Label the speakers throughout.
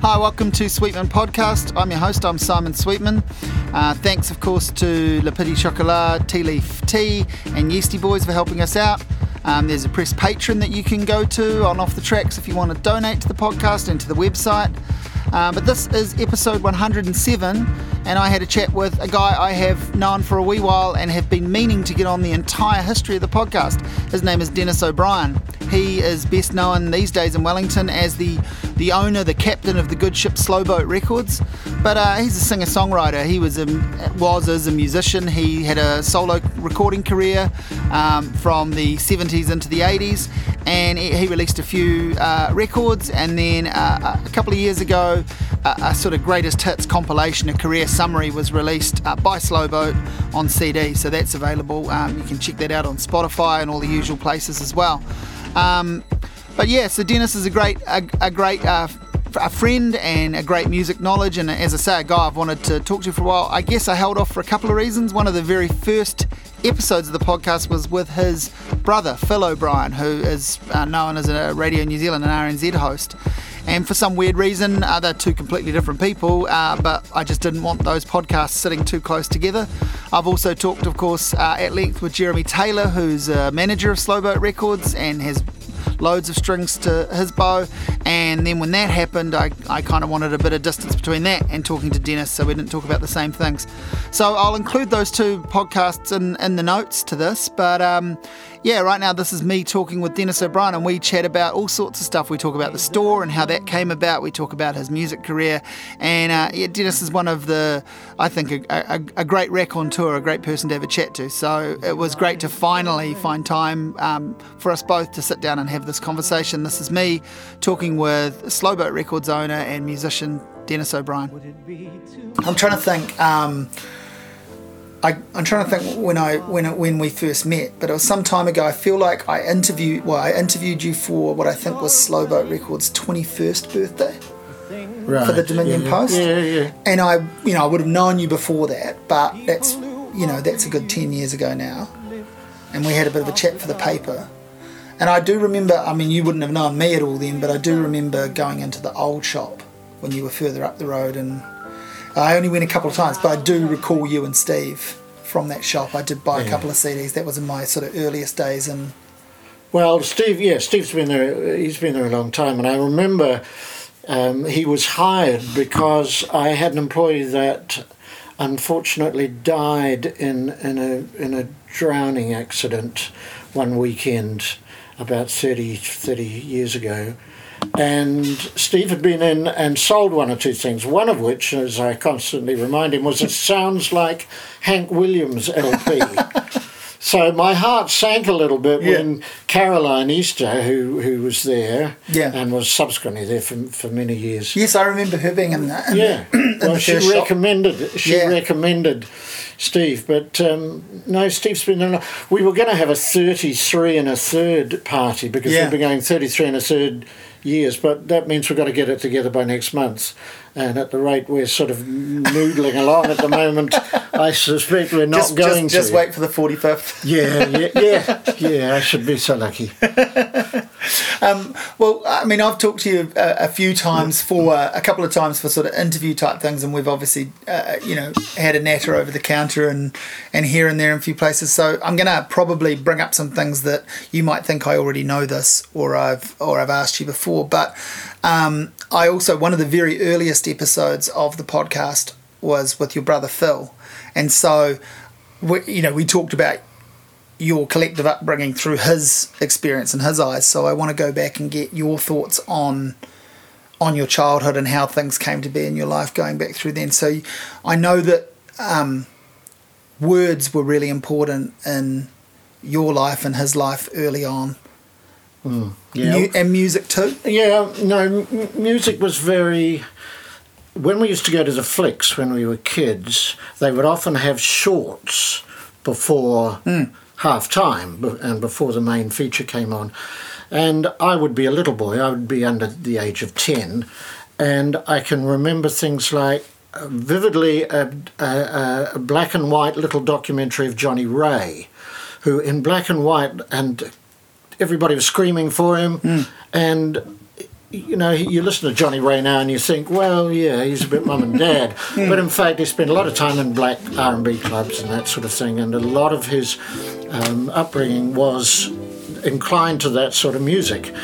Speaker 1: Hi, welcome to Sweetman Podcast. I'm your host, I'm Simon Sweetman. Uh, thanks, of course, to Le Petit Chocolat, Tea Leaf Tea, and Yeasty Boys for helping us out. Um, there's a press patron that you can go to on Off the Tracks if you want to donate to the podcast and to the website. Uh, but this is episode 107, and I had a chat with a guy I have known for a wee while and have been meaning to get on the entire history of the podcast. His name is Dennis O'Brien. He is best known these days in Wellington as the the owner, the captain of the good ship Slow Boat Records. But uh, he's a singer songwriter. He was a, was as a musician. He had a solo recording career um, from the 70s into the 80s, and he released a few uh, records. And then uh, a couple of years ago, a, sort of greatest hits compilation, a career summary, was released uh, by Slow Boat on CD. So that's available. Um, you can check that out on Spotify and all the usual places as well. Um, but yeah, so Dennis is a great, a, a great uh, a friend and a great music knowledge, and as I say, a guy I've wanted to talk to for a while. I guess I held off for a couple of reasons. One of the very first episodes of the podcast was with his brother Phil O'Brien, who is uh, known as a Radio New Zealand and RNZ host. And for some weird reason, uh, they're two completely different people, uh, but I just didn't want those podcasts sitting too close together. I've also talked, of course, uh, at length with Jeremy Taylor, who's a manager of Slow Boat Records and has loads of strings to his bow. And then when that happened, I, I kind of wanted a bit of distance between that and talking to Dennis, so we didn't talk about the same things. So I'll include those two podcasts in, in the notes to this. But um, yeah, right now this is me talking with Dennis O'Brien, and we chat about all sorts of stuff. We talk about the store and how that came about. We talk about his music career, and uh, yeah, Dennis is one of the, I think, a, a, a, great raconteur, a great person to have a chat to. So it was great to finally find time um, for us both to sit down and have this conversation. This is me talking with Slow Boat Records owner and musician Dennis O'Brien. I'm trying to think. Um, I, am trying to think when I when when we first met, but it was some time ago. I feel like I interviewed well, I interviewed you for what I think was Slow Boat Records' 21st birthday right. for the Dominion
Speaker 2: yeah,
Speaker 1: Post.
Speaker 2: Yeah, yeah.
Speaker 1: And I, you know, I would have known you before that, but that's you know that's a good 10 years ago now. And we had a bit of a chat for the paper. And I do remember. I mean, you wouldn't have known me at all then, but I do remember going into the old shop when you were further up the road and I only went a couple of times, but I do recall you and Steve from that shop. I did buy yeah. a couple of CDs. That was in my sort of earliest days. And
Speaker 2: well, Steve, yeah, Steve's been there. He's been there a long time, and I remember um, he was hired because I had an employee that unfortunately died in in a in a drowning accident one weekend about 30, 30 years ago and Steve had been in and sold one or two things, one of which, as I constantly remind him, was it sounds like Hank Williams LP. so my heart sank a little bit yeah. when Caroline Easter, who who was there
Speaker 1: yeah.
Speaker 2: and was subsequently there for, for many years.
Speaker 1: Yes, I remember her being in that.
Speaker 2: Yeah, well, she recommended she yeah. recommended Steve, but um, no, Steve's been there. We were going to have a thirty-three and a third party because yeah. we've been going thirty-three and a third years, but that means we've got to get it together by next month. And at the rate we're sort of noodling along at the moment, I suspect we're not
Speaker 1: just,
Speaker 2: going
Speaker 1: just, to. Just wait for the 45th.
Speaker 2: Yeah, yeah, yeah, yeah, I should be so lucky.
Speaker 1: um, well, I mean, I've talked to you a, a few times for uh, a couple of times for sort of interview type things, and we've obviously, uh, you know, had a natter over the counter and, and here and there in a few places. So I'm going to probably bring up some things that you might think I already know this or I've or I've asked you before, but um, I also, one of the very earliest episodes of the podcast was with your brother Phil. And so, we, you know, we talked about your collective upbringing through his experience and his eyes. So I want to go back and get your thoughts on on your childhood and how things came to be in your life going back through then. So I know that um, words were really important in your life and his life early on.
Speaker 2: Mm, yeah. Mu-
Speaker 1: and music too?
Speaker 2: Yeah, no, m- music was very. When we used to go to the flicks when we were kids, they would often have shorts before mm. Half time and before the main feature came on. And I would be a little boy, I would be under the age of 10, and I can remember things like uh, vividly a, a, a black and white little documentary of Johnnie Ray who in black and white and everybody was screaming for him,
Speaker 1: mm.
Speaker 2: and you know, you listen to Johnnie Ray now and you think, well, yeah, he's a bit mum and dad. but in fact, he spent a lot of time in black R&B clubs and that sort of thing, and a lot of his um, upbringing was inclined to that sort of music.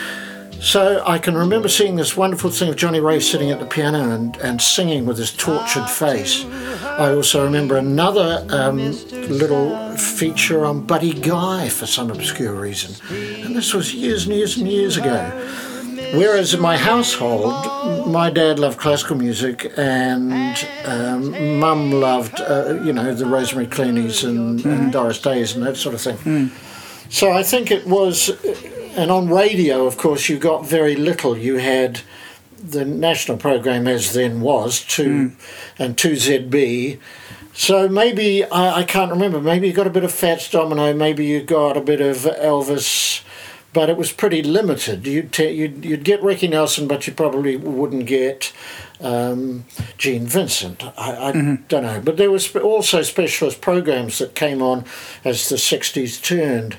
Speaker 2: So I can remember seeing this wonderful thing of Johnnie Ray sitting at the piano and, and singing with his tortured face. I also remember another um, little feature on Buddy Guy for some obscure reason. And this was years and years and years ago. Whereas in my household, my dad loved classical music and um, mum loved, uh, you know, the Rosemary Clooneys and, mm. and, Doris Days and that sort of thing. Mm. So I think it was, and on radio, of course, you got very little. You had the national program as then was, 2 mm. and 2ZB. So maybe, I, I can't remember, maybe you got a bit of Fats Domino, maybe you got a bit of Elvis but it was pretty limited. You'd, you'd, you'd get Ricky Nelson, but you probably wouldn't get um, Gene Vincent. I, I mm-hmm. don't know. But there was also specialist programs that came on as the 60s turned.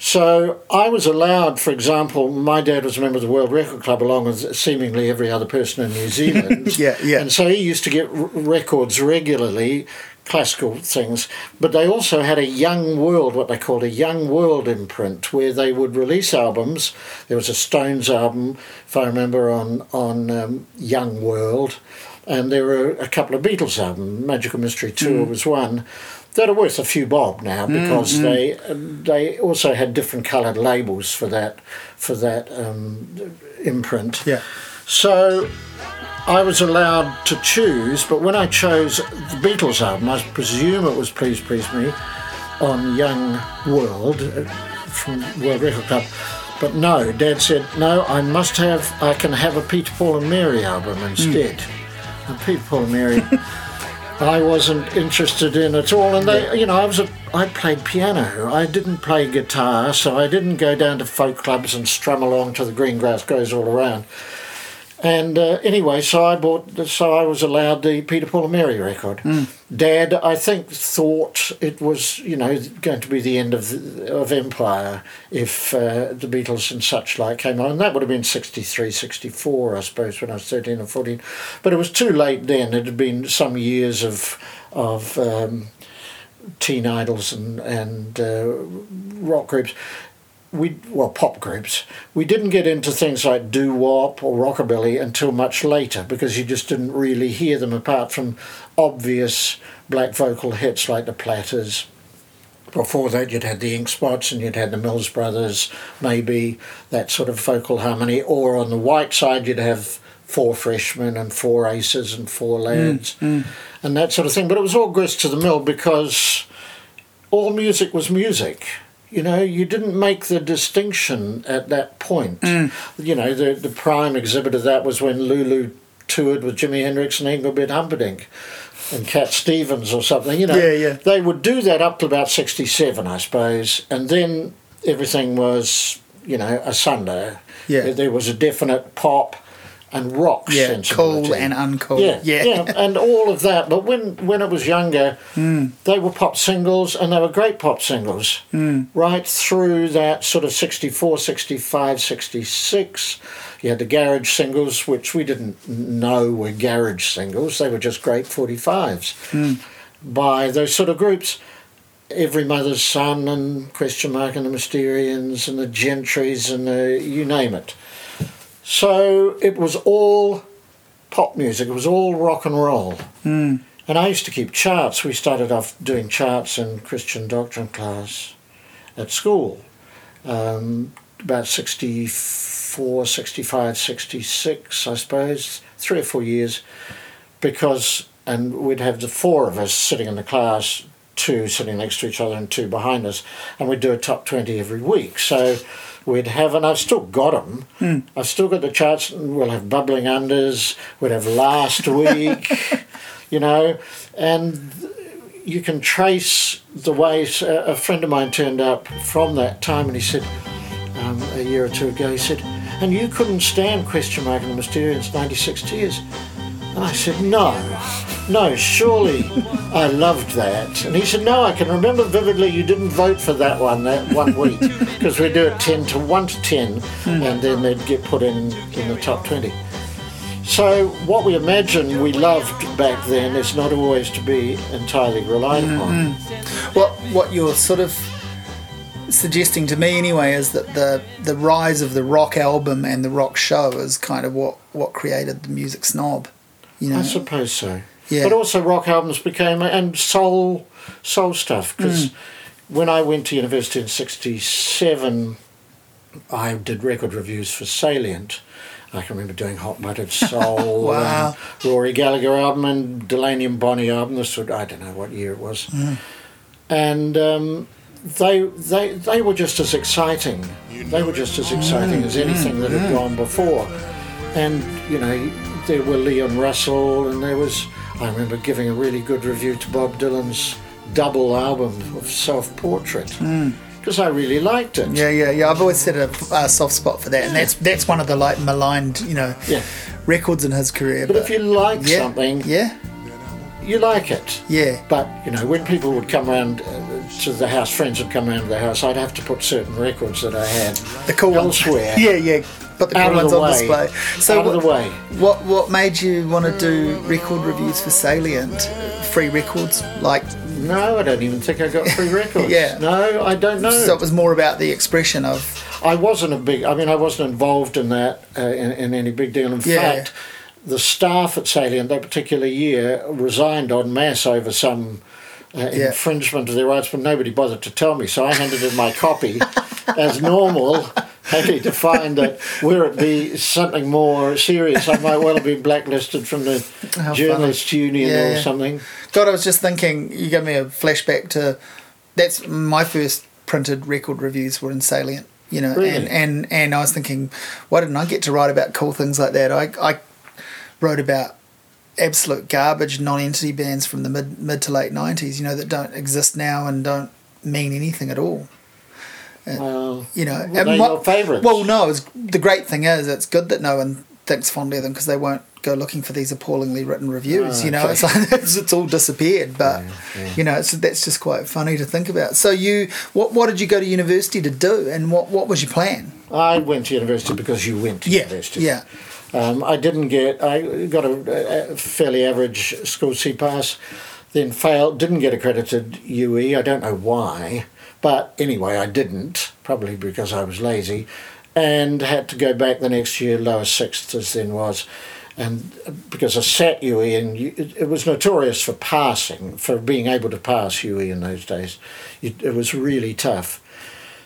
Speaker 2: So I was allowed, for example, my dad was a member of the World Record Club along with seemingly every other person in New Zealand.
Speaker 1: yeah, yeah.
Speaker 2: And so he used to get r- records regularly classical things, but they also had a young world, what they called a young world imprint, where they would release albums. There was a Stones album, if I remember, on on um, Young World, and there were a couple of Beatles albums. Magical Mystery Tour mm. was one. That are worth a few bob now mm, because mm, they they also had different coloured labels for that for that um, imprint.
Speaker 1: Yeah.
Speaker 2: So I was allowed to choose, but when I chose the Beatles album, I presume it was Please Please Me on Young World uh, from World Record Club. But no, Dad said, no, I must have, I can have a Peter, Paul and Mary album instead. Mm. And Peter, Paul and Mary, I wasn't interested in at all. And they, you know, I was a, I played piano. I didn't play guitar, so I didn't go down to folk clubs and strum along to the green grass grows all around. And uh, anyway, so I bought, so I was allowed the Peter Paul and Mary record. Mm. Dad, I think, thought it was, you know, going to be the end of of Empire if uh, the Beatles and such like came on. And that would have been 63, 64, I suppose, when I was 13 or 14. But it was too late then. It had been some years of, of um, teen idols and, and uh, rock groups we well pop groups we didn't get into things like doo wop or rockabilly until much later because you just didn't really hear them apart from obvious black vocal hits like the Platters. Before that, you'd had the Ink Spots and you'd had the Mills Brothers, maybe that sort of vocal harmony. Or on the white side, you'd have four freshmen and four aces and four lads mm, mm. and that sort of thing. But it was all grist to the mill because all music was music you know, you didn't make the distinction at that point. Mm. You know, the, the prime exhibit of that was when Lulu toured with Jimi Hendrix and Engelbert Humperdinck and Cat Stevens or something. You know,
Speaker 1: yeah, yeah.
Speaker 2: they would do that up to about 67, I suppose, and then everything was, you know, asunder.
Speaker 1: Yeah.
Speaker 2: There was a definite pop and rock
Speaker 1: yeah, cool and uncool.
Speaker 2: Yeah, yeah, yeah, and all of that. But when when it was younger,
Speaker 1: mm.
Speaker 2: they were pop singles, and they were great pop singles,
Speaker 1: mm.
Speaker 2: right through that sort of 64, 65, 66. You had the garage singles, which we didn't know were garage singles. They were just great 45s
Speaker 1: mm.
Speaker 2: by those sort of groups. Every Mother's Son and Question Mark and the Mysterians and the Gentrys and the, you name it so it was all pop music, it was all rock and roll.
Speaker 1: Mm.
Speaker 2: And I used to keep charts. We started off doing charts in Christian doctrine class at school. Um, about 64, 65, 66, I suppose, three or four years, because, and we'd have the four of us sitting in the class, two sitting next to each other and two behind us, and we'd do a top 20 every week. So we'd have, and I've still got them.
Speaker 1: Mm.
Speaker 2: I've still got the charts. We'll have bubbling unders. We'd have last week, you know, and you can trace the ways. A friend of mine turned up from that time, and he said um, a year or two ago, he said, "And you couldn't stand question mark and the ninety six tears." And I said, "No." No, surely I loved that. And he said, no, I can remember vividly you didn't vote for that one that one week because we do it 10 to 1 to 10 hmm. and then they'd get put in in the top 20. So what we imagine we loved back then is not always to be entirely relied hmm, upon. Hmm.
Speaker 1: What what you're sort of suggesting to me anyway is that the the rise of the rock album and the rock show is kind of what what created the music snob. You know,
Speaker 2: I suppose so.
Speaker 1: Yeah.
Speaker 2: But also rock albums became and soul soul stuff because mm. when I went to university in '67, I did record reviews for Salient. I can remember doing Hot Buttered Soul,
Speaker 1: Wow.
Speaker 2: and Rory Gallagher album, and Delaney and Bonnie album. This would I don't know what year it was, mm. and um, they they they were just as exciting. They were just as exciting as mm. anything that had gone before, and you know there were Leon Russell, and there was I remember giving a really good review to Bob Dylan's double album of Self Portrait because I really liked it.
Speaker 1: Yeah, yeah, yeah. I've always said a, a soft spot for that, and that's that's one of the like maligned, you know,
Speaker 2: Yeah.
Speaker 1: records in his career.
Speaker 2: But if you like
Speaker 1: yeah,
Speaker 2: something,
Speaker 1: yeah,
Speaker 2: you like it.
Speaker 1: yeah,
Speaker 2: But you know, when people would come around uh, to the house, friends would come around to the house, I'd have to put certain records that I had
Speaker 1: the cool
Speaker 2: elsewhere
Speaker 1: ones. Yeah, yeah. Put the
Speaker 2: out the
Speaker 1: on
Speaker 2: way.
Speaker 1: display. So
Speaker 2: out
Speaker 1: what,
Speaker 2: of the way.
Speaker 1: what what made you want to do record reviews for Salient? Free records, like
Speaker 2: No, I don't even think I got free records.
Speaker 1: Yeah.
Speaker 2: No, I don't know.
Speaker 1: so. It was more about the expression of
Speaker 2: I wasn't a big. I mean, I wasn't involved in that uh, in, in any big deal. In
Speaker 1: Yeah.
Speaker 2: fact, the staff at Salient that particular year resigned en masse over some. Uh,
Speaker 1: Yeah.
Speaker 2: infringement of their rights, but nobody bothered to tell me. So I handed in my copy as normal, happy to find that were it be something more serious, I might well have been blacklisted from the
Speaker 1: How
Speaker 2: journalist union
Speaker 1: Yeah,
Speaker 2: or something.
Speaker 1: God. I was just thinking. You gave me a flashback to that's my first printed record reviews were in Salient. You know,
Speaker 2: Really?
Speaker 1: and, and and I was thinking, why didn't I get to write about cool things like that? I I wrote about absolute garbage non-entity bands from the mid mid to late nineties. You know that don't exist now and don't mean anything at all.
Speaker 2: Well,
Speaker 1: You know, and
Speaker 2: they
Speaker 1: what-
Speaker 2: your favourites?
Speaker 1: Well, no. It's, the great thing is, it's good that no one thinks fondly of them because they won't go looking for these appallingly written reviews.
Speaker 2: Ah,
Speaker 1: you know,
Speaker 2: okay.
Speaker 1: it's like it's, it's all disappeared. But
Speaker 2: Yeah, yeah.
Speaker 1: you know, it's, that's just quite funny to think about. So you, what what did you go to university to do, and what what was your plan?
Speaker 2: I went to university because you went to university.
Speaker 1: yeah.
Speaker 2: Um, I didn't get. I got a, a fairly average school C pass, then failed. Didn't get accredited UE. I don't know why, but anyway, I didn't. Probably because I was lazy, and had to go back the next year, lower sixth as then was, and uh, because I sat UE, and you, it, it was notorious for passing, for being able to pass UE in those days. You, it was really tough.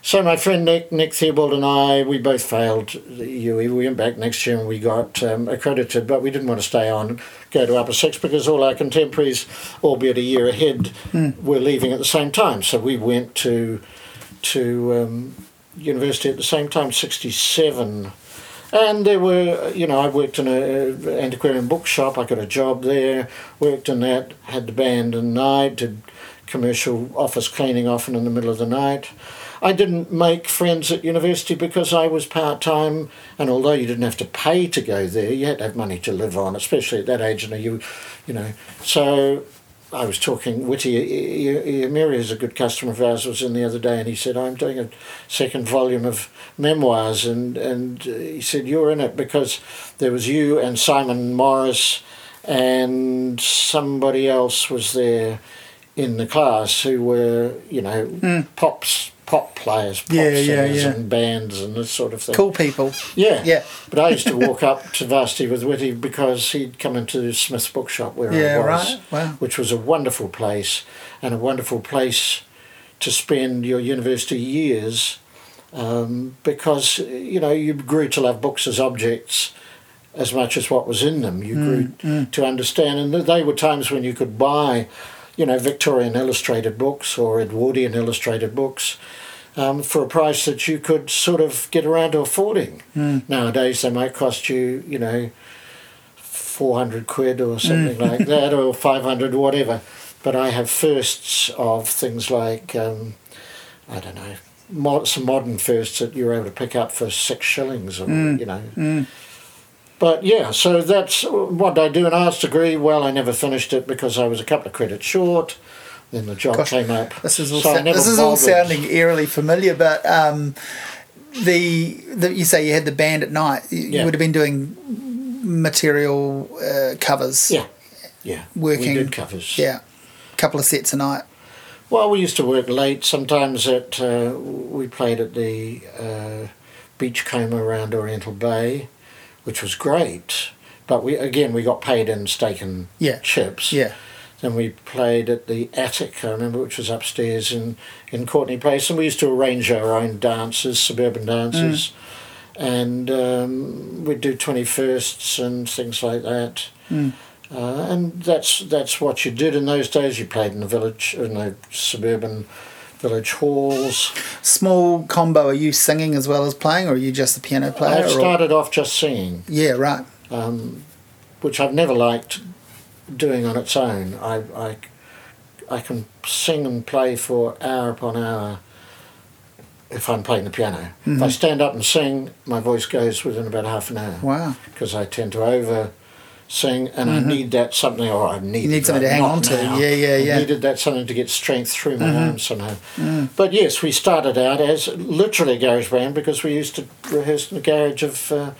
Speaker 2: So my friend Nick, Nick Theobald and I, we both failed the UE. We went back next year and we got um, accredited, but we didn't want to stay on, go to upper six because all our contemporaries, albeit a year ahead, were leaving at the same time. So we went to to um, university at the same time, sixty seven. And there were, you know, I worked in a antiquarian bookshop. I got a job there. Worked in that. Had the band and night. Did commercial office cleaning often in the middle of the night. I didn't make friends at university because I was part time, and although you didn't have to pay to go there, you had to have money to live on, especially at that age. And you, you know, so I was talking. Witi Ihimaera is a good customer of ours. Was in the other day, and he said, "I'm doing a second volume of memoirs," and and uh, he said, "You're in it because there was you and Simon Morris, and somebody else was there." In the class who were, you know, hmm. pops, pop players, pop.
Speaker 1: Yeah, yeah,
Speaker 2: singers
Speaker 1: yeah.
Speaker 2: and bands and this sort of thing.
Speaker 1: Cool people.
Speaker 2: Yeah.
Speaker 1: Yeah.
Speaker 2: But I used to walk up to Varsity with Witi because he'd come into Smith's bookshop where
Speaker 1: Yeah,
Speaker 2: I was,
Speaker 1: right. Wow.
Speaker 2: which was a wonderful place and a wonderful place to spend your university years um, because, you know, you grew to love books as objects as much as what was in them. You hmm, grew hmm. to understand, and they were times when you could buy, you know, Victorian illustrated books or Edwardian illustrated books um, for a price that you could sort of get around to affording. Nowadays, they might cost you, you know, 400 quid or something like that, or 500 or whatever. But I have firsts of things like, um, I don't know, some modern firsts that you're able to pick up for six shillings, or, you know. But yeah, so that's what I do. An arts degree, well, I never finished it because I was a couple of credits short. Then the job
Speaker 1: Gosh,
Speaker 2: came up.
Speaker 1: This is all,
Speaker 2: So
Speaker 1: sa- this is all sounding eerily familiar, but um, the, the you say you had the band at night. You, you would have been doing material uh, covers.
Speaker 2: Yeah, yeah.
Speaker 1: Working-
Speaker 2: We did covers.
Speaker 1: Yeah. A couple of sets a night.
Speaker 2: Well, we used to work late. Sometimes at uh, we played at the uh, Beachcomber around Oriental Bay, which was great. But we again we got paid in steak and
Speaker 1: Yeah.
Speaker 2: chips.
Speaker 1: Yeah.
Speaker 2: Then we played at the Attic, I remember, which was upstairs in, in Courtenay Place, and we used to arrange our own dances, suburban dances, and um, we'd do 21sts and things like that.
Speaker 1: Mm.
Speaker 2: Uh, and that's that's what you did in those days. You played in the village, in the suburban village halls.
Speaker 1: Small combo. Are you singing as well as playing, or are you just the piano player?
Speaker 2: I
Speaker 1: or-
Speaker 2: started off just singing,
Speaker 1: Yeah. Right.
Speaker 2: um, which I've never liked doing on its own. I, I, I can sing and play for hour upon hour if I'm playing the piano. If I
Speaker 1: Mhm.
Speaker 2: stand up and sing, my voice goes within about half an hour
Speaker 1: Wow.
Speaker 2: because I tend to over sing and I need that something, or I need
Speaker 1: Mm-hmm. need something to hang on to. Yeah, yeah,
Speaker 2: I
Speaker 1: yeah.
Speaker 2: needed that something to get strength through my
Speaker 1: Mhm.
Speaker 2: arms somehow.
Speaker 1: Mm.
Speaker 2: But yes, we started out as literally a garage band because we used to rehearse in the garage of uh,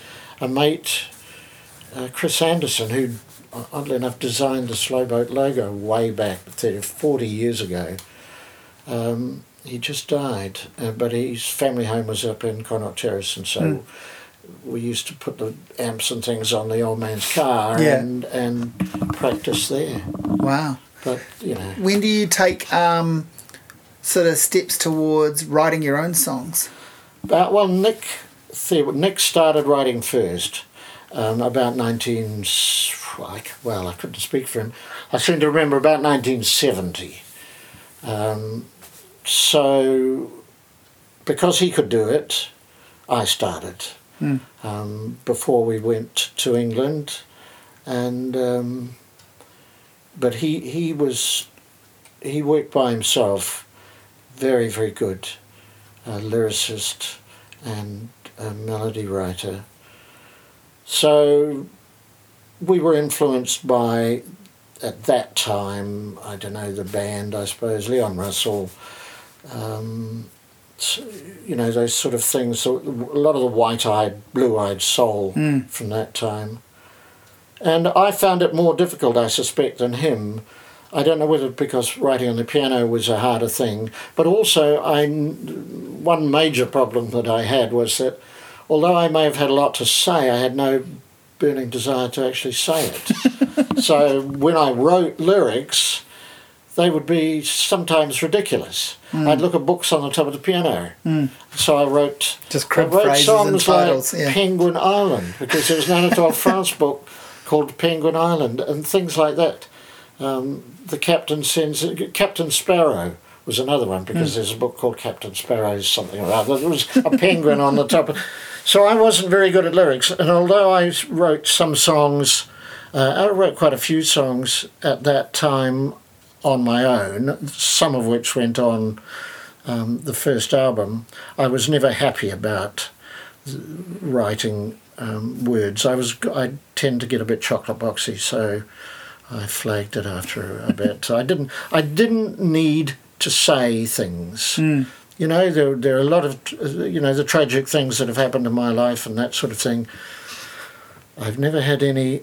Speaker 2: a mate, uh, Chris Anderson, who, oddly enough, designed the Slow Boat logo way back 30, 40 years ago. Um, he just died, uh, but his family home was up in Connaught Terrace, and so
Speaker 1: Mm.
Speaker 2: We used to put the amps and things on the old man's car
Speaker 1: Yeah.
Speaker 2: and and practice there.
Speaker 1: Wow.
Speaker 2: But you know,
Speaker 1: When do you take um, sort of steps towards writing your own songs?
Speaker 2: Uh, well, Nick, Nick started writing first, um, about 19. Well, I couldn't speak for him. I seem to remember about 1970. Um, so, because he could do it, I started
Speaker 1: Hmm.
Speaker 2: um, before we went to England, and um, but he he was he worked by himself, very very good a lyricist and a melody writer. So we were influenced by, at that time, I don't know, the band, I suppose, Leon Russell, um, you know, those sort of things, so a lot of the white eyed, blue eyed soul
Speaker 1: Mm.
Speaker 2: from that time. And I found it more difficult, I suspect, than him. I don't know whether because writing on the piano was a harder thing, but also I, one major problem that I had was that although I may have had a lot to say, I had no burning desire to actually say it. so when I wrote lyrics, they would be sometimes ridiculous. I'd look at books on the top of the piano.
Speaker 1: Mm.
Speaker 2: So I wrote
Speaker 1: Just
Speaker 2: I
Speaker 1: crib
Speaker 2: wrote
Speaker 1: phrases
Speaker 2: songs
Speaker 1: and titles.
Speaker 2: like
Speaker 1: yeah.
Speaker 2: Penguin Island because there was an Anatole France book called Penguin Island and things like that. Um, the captain sends Captain Sparrow was another one because there's a book called Captain Sparrow's something or other. There was a penguin on the top. So I wasn't very good at lyrics, and although I wrote some songs, uh, I wrote quite a few songs at that time on my own, some of which went on um, the first album. I was never happy about writing um, words. I was I tend to get a bit chocolate boxy, so I flagged it after a bit. I didn't I didn't need to say things.
Speaker 1: Mm.
Speaker 2: You know, there there are a lot of you know the tragic things that have happened in my life and that sort of thing. I've never had any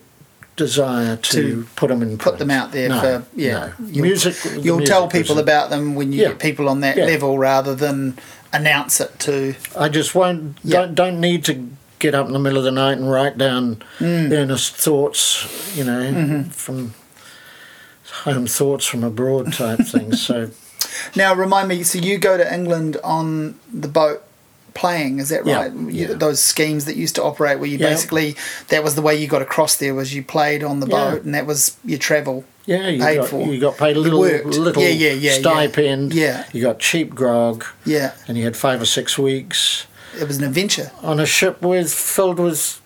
Speaker 2: desire to,
Speaker 1: To
Speaker 2: put them in
Speaker 1: Put them out there
Speaker 2: No,
Speaker 1: for yeah.
Speaker 2: no.
Speaker 1: You'll,
Speaker 2: music.
Speaker 1: you'll
Speaker 2: music
Speaker 1: tell people
Speaker 2: was-
Speaker 1: about them when you
Speaker 2: Yeah.
Speaker 1: get people on that
Speaker 2: Yeah.
Speaker 1: level rather than announce it to.
Speaker 2: I just won't.
Speaker 1: Yeah.
Speaker 2: Don't don't need to get up in the middle of the night and write down
Speaker 1: Mm.
Speaker 2: earnest thoughts. You know,
Speaker 1: Mhm.
Speaker 2: from home thoughts from abroad type things. So
Speaker 1: Now remind me. So you go to England on the boat playing? Is that
Speaker 2: Yeah,
Speaker 1: right? You-
Speaker 2: yeah.
Speaker 1: Those schemes that used to operate where you
Speaker 2: Yeah.
Speaker 1: basically that was the way you got across there was you played on the
Speaker 2: Yeah.
Speaker 1: boat and that was your travel.
Speaker 2: yeah, you
Speaker 1: Paid
Speaker 2: got
Speaker 1: for.
Speaker 2: you got paid a little little
Speaker 1: Yeah, yeah, yeah,
Speaker 2: stipend.
Speaker 1: Yeah,
Speaker 2: You got cheap grog,
Speaker 1: yeah.
Speaker 2: and you had five or six weeks
Speaker 1: It was an adventure.
Speaker 2: on a ship with filled with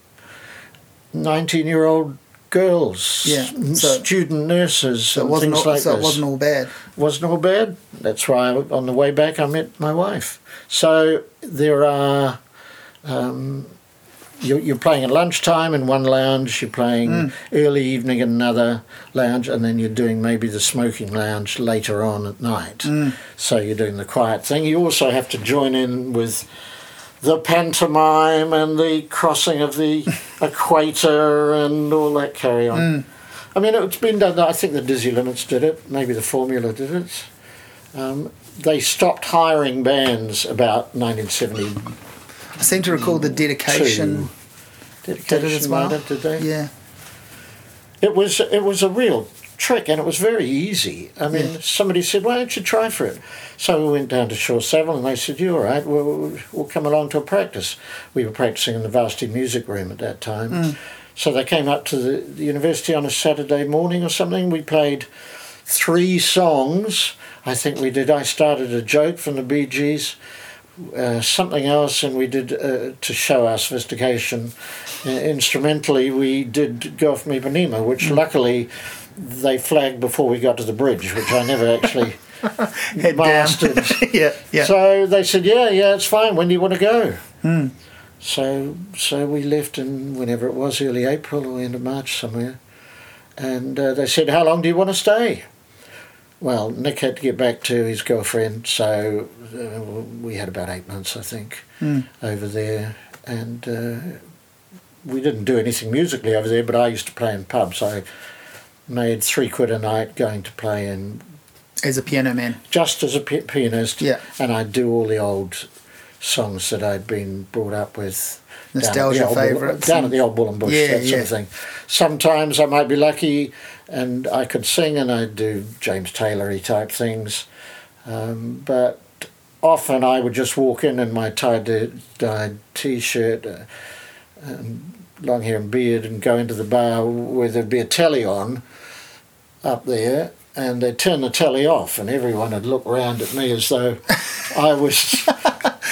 Speaker 2: nineteen year old girls,
Speaker 1: Yeah, so-
Speaker 2: student nurses,
Speaker 1: So
Speaker 2: and
Speaker 1: wasn't
Speaker 2: things
Speaker 1: all,
Speaker 2: like
Speaker 1: so it wasn't all bad.
Speaker 2: wasn't all bad. That's why on the way back I met my wife. So there are um, you're, you're playing at lunchtime in one lounge, you're playing
Speaker 1: Mm.
Speaker 2: early evening in another lounge, and then you're doing maybe the smoking lounge later on at night.
Speaker 1: Mm.
Speaker 2: So you're doing the quiet thing. You also have to join in with the pantomime and the crossing of the equator and all that carry on.
Speaker 1: Mm.
Speaker 2: I mean, it's been done. I think the Dizzy Limits did it. Maybe the Formula did it. Um, they stopped hiring bands about 1970.
Speaker 1: I seem to recall the dedication.
Speaker 2: Dedication
Speaker 1: Did it as well?
Speaker 2: did they?
Speaker 1: Yeah.
Speaker 2: It was it was a real trick, and it was very easy. I mean,
Speaker 1: Yeah.
Speaker 2: somebody said, "Why don't you try for it?" So we went down to Shaw Savill, and they said, "You're all right? We'll, we'll come along to a practice." We were practicing in the Varsity Music Room at that time.
Speaker 1: Mm.
Speaker 2: So they came up to the, the university on a Saturday morning or something. We played three songs. I think we did. I started a joke from the Bee Gees, uh, something else, and we did uh, to show our sophistication. Uh, instrumentally, we did Girl from Ipanema, which luckily they flagged before we got to the bridge, which I never actually mastered.
Speaker 1: yeah. Yeah.
Speaker 2: So they said, "Yeah, yeah, it's fine. When do you want to go?"
Speaker 1: Mm.
Speaker 2: So so we left in whenever it was, early April or end of March somewhere, and uh, they said, "How long do you want to stay?" Well, Nick had to get back to his girlfriend, so uh, we had about eight months, I think,
Speaker 1: Mm.
Speaker 2: over there, and uh, we didn't do anything musically over there. But I used to play in pubs. I made three quid a night going to play in
Speaker 1: As a piano man.
Speaker 2: just as a pi- pianist,
Speaker 1: Yeah.
Speaker 2: and I'd do all the old songs that I'd been brought up with. down
Speaker 1: Nostalgia
Speaker 2: Bull-
Speaker 1: favourites
Speaker 2: Down at the old Bull and Bush,
Speaker 1: Yeah,
Speaker 2: that sort
Speaker 1: yeah.
Speaker 2: of thing. Sometimes I might be lucky and I could sing and I'd do James Taylory type things. Um, but often I would just walk in in my tie-dyed t-shirt, uh, and long hair and beard, and go into the bar where there'd be a telly on up there, and they'd turn the telly off, and everyone would look round at me as though I was.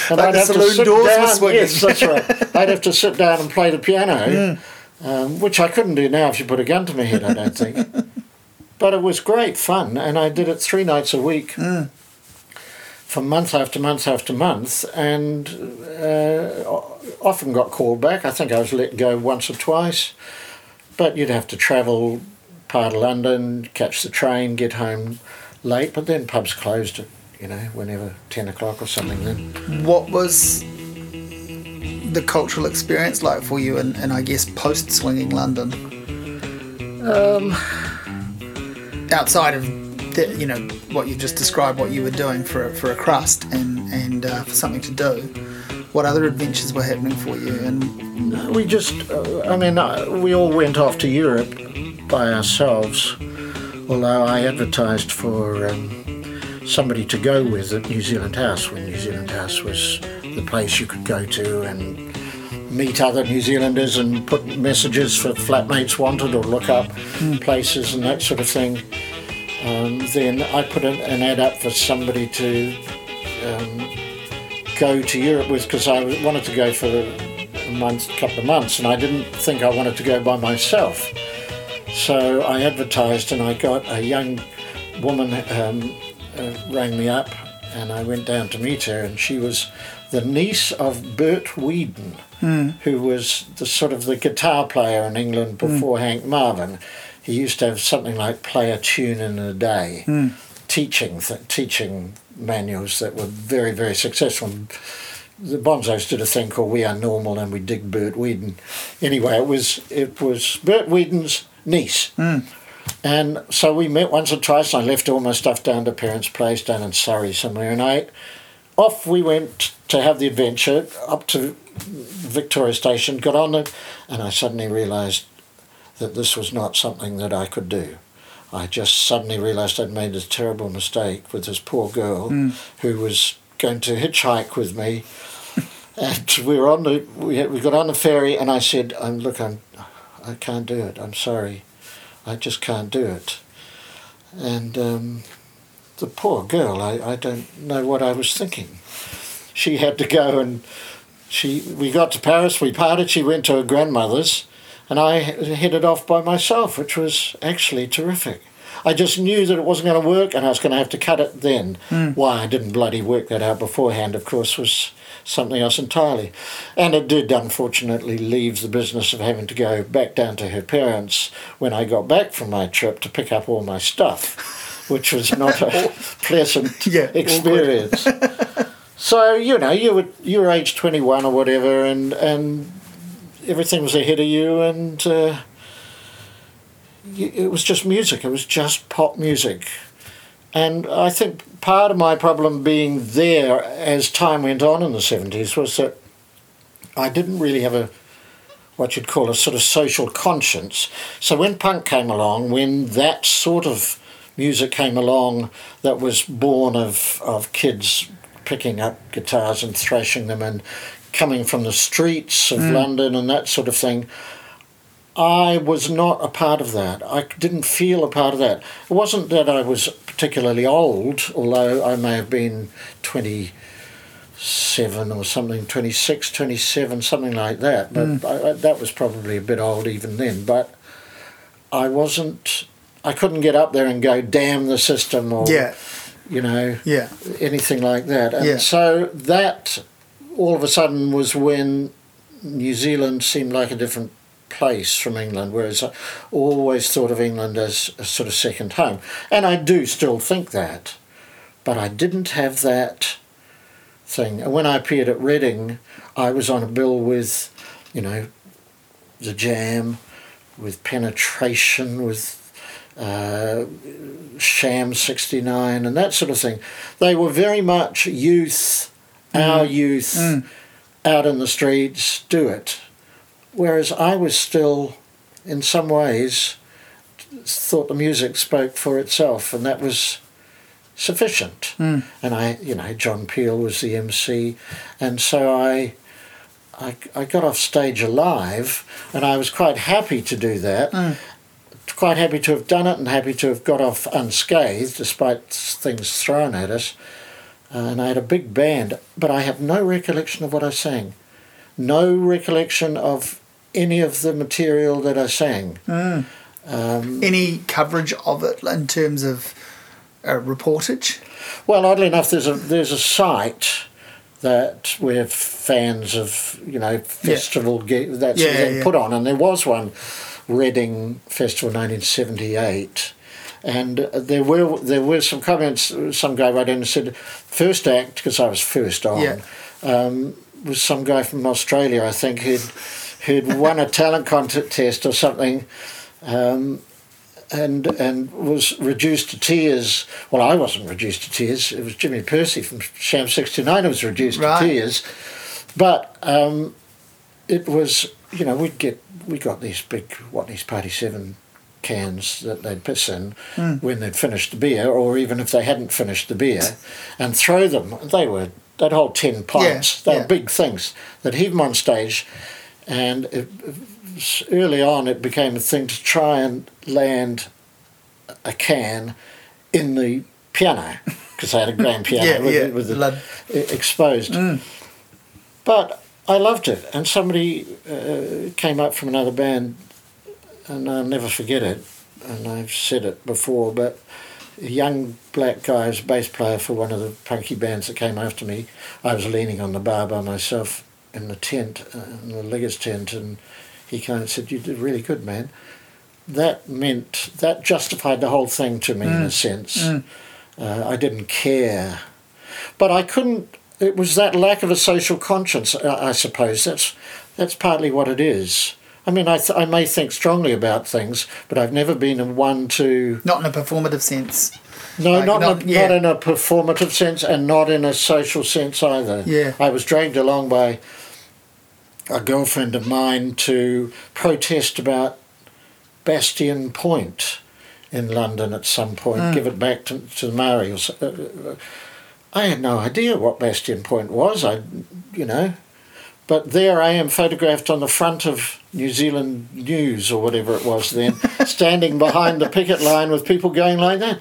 Speaker 2: And
Speaker 1: Like the
Speaker 2: have to sit
Speaker 1: doors
Speaker 2: down. Yes, that's right. I'd have to sit down and play the piano, um, which I couldn't do now if you put a gun to my head. I don't think. But it was great fun, and I did it three nights a week
Speaker 1: Mm.
Speaker 2: for month after month after month, and uh, often got called back. I think I was let go once or twice, but you'd have to travel part of London, catch the train, get home late. But then pubs closed at you know whenever ten o'clock or something. Then
Speaker 1: What was the cultural experience like for you in, in I guess, post swinging London?
Speaker 2: um,
Speaker 1: Outside of the, you know what you've just described, what you were doing for for a crust and and uh, for something to do. What other adventures were happening for you? And
Speaker 2: we just, uh, I mean, uh, we all went off to Europe by ourselves. Although I advertised for um, somebody to go with at New Zealand House when New Zealand House was the place you could go to and meet other New Zealanders and put messages for flatmates wanted or look up places and that sort of thing. Um, then I put an, an ad up for somebody to um, go to Europe with because I wanted to go for a month, couple of months, and I didn't think I wanted to go by myself. So I advertised, and I got a young woman um, uh, rang me up, and I went down to meet her, and she was the niece of Bert Weedon, who was the sort of the guitar player in England before Hank Marvin. He used to have something like play a tune in a day, teaching th- teaching manuals that were very very successful. The Bonzos did a thing called "We Are Normal" and we dig Bert Weedon. Anyway, it was it was Bert Weedon's niece. And so we met once or twice. I left all my stuff down to parents' place down in Surrey somewhere, and I off we went to have the adventure up to Victoria Station. Got on it, and I suddenly realised that this was not something that I could do. I just suddenly realised I'd made this terrible mistake with this poor girl who was going to hitchhike with me. and we were on the we, had, we got on the ferry, and I said, um, "Look, I'm I can't do it. I'm sorry, I just can't do it." And um, the poor girl, I, I don't know what I was thinking. She had to go and she we got to Paris, we parted, she went to her grandmother's and I headed off by myself, which was actually terrific. I just knew that it wasn't going to work and I was going to have to cut it then. Why I didn't bloody work that out beforehand, of course, was something else entirely. And it did unfortunately leave the business of having to go back down to her parents when I got back from my trip to pick up all my stuff, which was not a pleasant
Speaker 1: Yeah,
Speaker 2: experience. so you know you were you were age twenty one or whatever, and and everything was ahead of you, and uh, it was just music. It was just pop music. And I think part of my problem being there as time went on in the 70s was that I didn't really have a what you'd call a sort of social conscience. So when punk came along, when that sort of music came along that was born of, of kids picking up guitars and thrashing them and coming from the streets of mm. London and that sort of thing, I was not a part of that. I didn't feel a part of that. It wasn't that I was particularly old, although I may have been 27 or something, 26, 27, something like that. But mm. I, I, that was probably a bit old even then. But I wasn't, I couldn't get up there and go, damn the system or,
Speaker 1: Yeah,
Speaker 2: you know,
Speaker 1: yeah,
Speaker 2: anything like that. And
Speaker 1: Yeah.
Speaker 2: so that all of a sudden was when New Zealand seemed like a different place from England, whereas I always thought of England as a sort of second home. And I do still think that, but I didn't have that thing. And when I appeared at Reading, I was on a bill with, you know, the Jam, with Penetration, with uh, Sham 69 and that sort of thing. They were very much youth, our youth, out in the streets, do it. Whereas I was still, in some ways, thought the music spoke for itself and that was sufficient. Hmm. And I, you know, John Peel was the MC, and so I. I, I got off stage alive and I was quite happy to do that hmm. quite happy to have done it and happy to have got off unscathed despite things thrown at us. and I had a big band, but I have no recollection of what I sang. No recollection of any of the material that I sang. Um,
Speaker 1: Any coverage of it in terms of uh, reportage?
Speaker 2: Well, oddly enough, there's a there's a site that we're fans of, you know, festival gi- that sort of
Speaker 1: Yeah,
Speaker 2: thing
Speaker 1: yeah.
Speaker 2: put on, and there was one, Reading Festival, 1978, and there were there were some comments. Some guy wrote in and said, first act because I was first on,
Speaker 1: Yeah.
Speaker 2: um, was some guy from Australia, I think, who'd who'd won a talent contest or something. Um, and and was reduced to tears. Well, I wasn't reduced to tears. It was Jimmy Pursey from Sham '69 who was reduced
Speaker 1: Right.
Speaker 2: to tears. But um, it was, you know, we'd get we got these big what these Party Seven cans that they'd piss in when they'd finished the beer, or even if they hadn't finished the beer, and throw them. They were they'd hold ten pints. they
Speaker 1: yeah.
Speaker 2: were big things. They'd heave them on stage, and it, early on it became a thing to try and land a can in the piano because they had a grand piano
Speaker 1: Yeah,
Speaker 2: with,
Speaker 1: yeah,
Speaker 2: it- with the exposed. But I loved it, and somebody uh, came up from another band, and I'll never forget it. And I've said it before, but a young black guy was bass player for one of the punky bands that came after me. I was leaning on the bar by myself in the tent, uh, in the Liggers tent, and he came and said, "You did really good, man." That meant that justified the whole thing to me in a sense. Uh, I didn't care, but I couldn't. It was that lack of a social conscience, uh, I suppose. That's that's partly what it is. I mean, I, th- I may think strongly about things, but I've never been one to
Speaker 1: Not in a performative sense.
Speaker 2: no,
Speaker 1: Like,
Speaker 2: not,
Speaker 1: not-
Speaker 2: in a,
Speaker 1: yeah.
Speaker 2: not in a performative sense and not in a social sense either.
Speaker 1: Yeah.
Speaker 2: I was dragged along by a girlfriend of mine to protest about Bastion Point in London at some point,
Speaker 1: Hmm.
Speaker 2: give it back to, to the Maori. Uh, uh, I had no idea what Bastion Point was. I, you know, but there I am photographed on the front of New Zealand News or whatever it was then, standing behind the picket line with people going like that.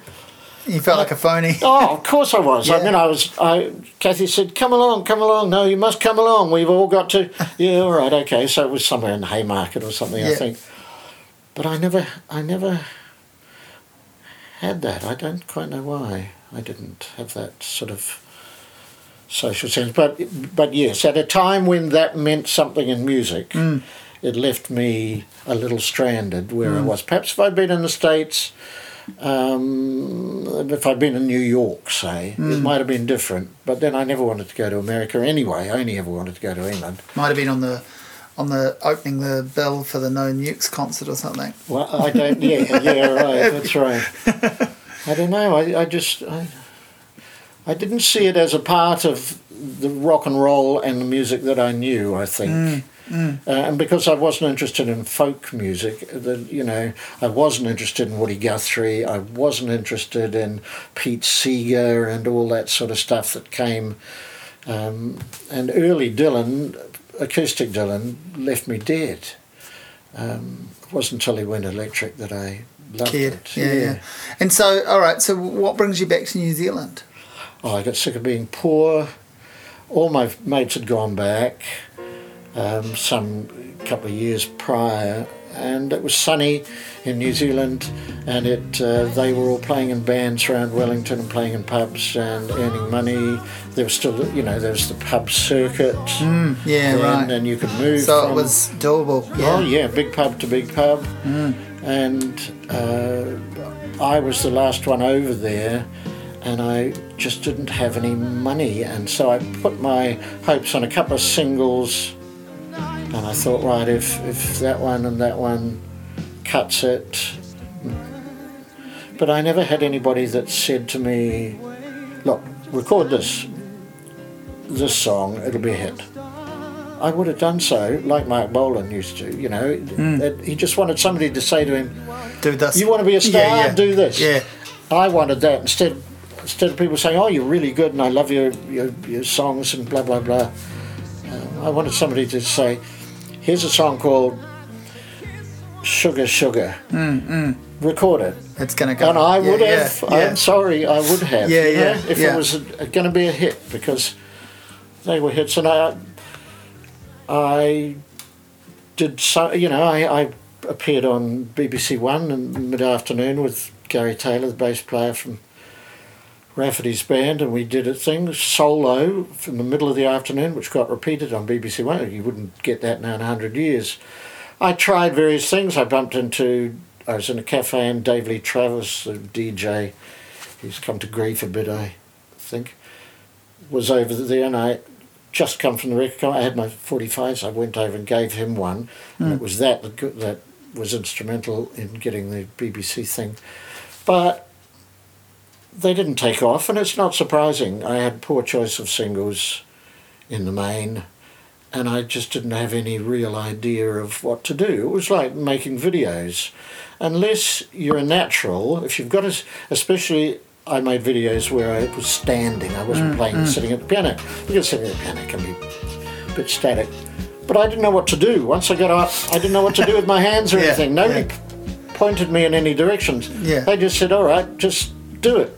Speaker 1: You felt like a phony.
Speaker 2: Oh, of course I was. I
Speaker 1: Yeah.
Speaker 2: mean, I was. I Kathy said, "Come along, come along." No, you must come along. We've all got to. Yeah, all right, okay. So it was somewhere in the Haymarket or something, I think. But I never, I never had that. I don't quite know why I didn't have that sort of social sense. But but yes, at a time when that meant something in music,
Speaker 1: Mm.
Speaker 2: it left me a little stranded where I
Speaker 1: Mm.
Speaker 2: was. Perhaps if I'd been in the States, um, if I'd been in New York, say,
Speaker 1: Mm.
Speaker 2: it might have been different. But then I never wanted to go to America anyway. I only ever wanted to go to England.
Speaker 1: Might have been on the on the opening the bell for the No Nukes concert or something.
Speaker 2: Well, I don't. Yeah, yeah, right. That's right. I don't know. I, I just I, I didn't see it as a part of the rock and roll and the music that I knew. I think. Uh, and because I wasn't interested in folk music, the, you know, I wasn't interested in Woody Guthrie. I wasn't interested in Pete Seeger and all that sort of stuff that came. Um, and early Dylan, acoustic Dylan, left me dead. Um, it wasn't until he went electric that I loved
Speaker 1: Kid.
Speaker 2: it.
Speaker 1: Yeah, yeah. And so, all right. So, what brings you back to New Zealand?
Speaker 2: Oh, I got sick of being poor. All my mates had gone back, um, some couple of years prior, and it was sunny in New Zealand, and it uh, they were all playing in bands around Wellington and playing in pubs and earning money. There was still, you know, there was the pub circuit.
Speaker 1: Mm, yeah,
Speaker 2: then,
Speaker 1: right.
Speaker 2: And you could move.
Speaker 1: So
Speaker 2: from,
Speaker 1: it was doable.
Speaker 2: Oh
Speaker 1: Yeah.
Speaker 2: yeah, big pub to big pub,
Speaker 1: Mm.
Speaker 2: and uh, I was the last one over there, and I just didn't have any money, and so I put my hopes on a couple of singles, and I thought, right, if if that one and that one cuts it, but I never had anybody that said to me, look, record this, this song, it'll be a hit. I would have done so, like Marc Bolan used to. You know, That he just wanted somebody to say to him,
Speaker 1: Do this.
Speaker 2: "You want to be a star?
Speaker 1: Yeah, yeah.
Speaker 2: Do this."
Speaker 1: Yeah.
Speaker 2: I wanted that instead. Instead of people saying, "Oh, you're really good," and I love your your, your songs and blah blah blah. Uh, I wanted somebody to say, "Here's a song called Sugar Sugar. Mm, mm. Record it."
Speaker 1: It's going to go.
Speaker 2: And I
Speaker 1: Yeah,
Speaker 2: would
Speaker 1: yeah,
Speaker 2: have.
Speaker 1: Yeah.
Speaker 2: I'm sorry, I would have.
Speaker 1: Yeah,
Speaker 2: you know,
Speaker 1: yeah,
Speaker 2: If
Speaker 1: yeah.
Speaker 2: it was going to be a hit, because they were hits, and I, I did so. You know, I, I appeared on BBC One in mid afternoon with Gary Taylor, the bass player from Rafferty's band, and we did a thing solo from the middle of the afternoon, which got repeated on BBC One. You wouldn't get that now in a hundred years. I tried various things. I bumped into. I was in a cafe and Dave Lee Travis, the DJ, he's come to grief a bit, I think, was over there, and I just come from the record. company. I had my forty fives. I went over and gave him one, and it hmm. was that that, that was instrumental in getting the BBC thing. But they didn't take off, and it's not surprising. I had poor choice of singles in the main, and I just didn't have any real idea of what to do. It was like making videos. Unless you're a natural, if you've got a, especially I made videos where I was standing, I wasn't mm, playing mm. sitting at the piano. Because sitting at the piano can be a bit static. But I didn't know what to do. Once I got up, I didn't know what to do with my hands or
Speaker 1: Yeah,
Speaker 2: anything. Nobody
Speaker 1: yeah.
Speaker 2: pointed me in any directions.
Speaker 1: Yeah.
Speaker 2: They just said, all right, just do it.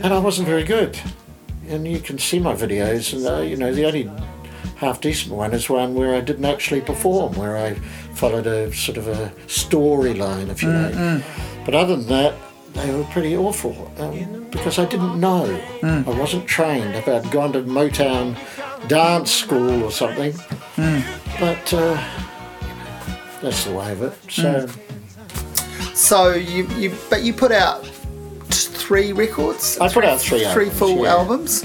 Speaker 2: And I wasn't very good. And you can see my videos, and uh, you know, the only half decent one is one where I didn't actually perform, where I followed a sort of a storyline, if you like. But other than that, they were pretty awful um, because I didn't know. I wasn't trained. If I'd gone to Motown dance school or something, but uh, that's the way of it. So.
Speaker 1: So you, you, but you put out t- three records.
Speaker 2: I put out three
Speaker 1: three
Speaker 2: albums,
Speaker 1: full
Speaker 2: yeah.
Speaker 1: albums,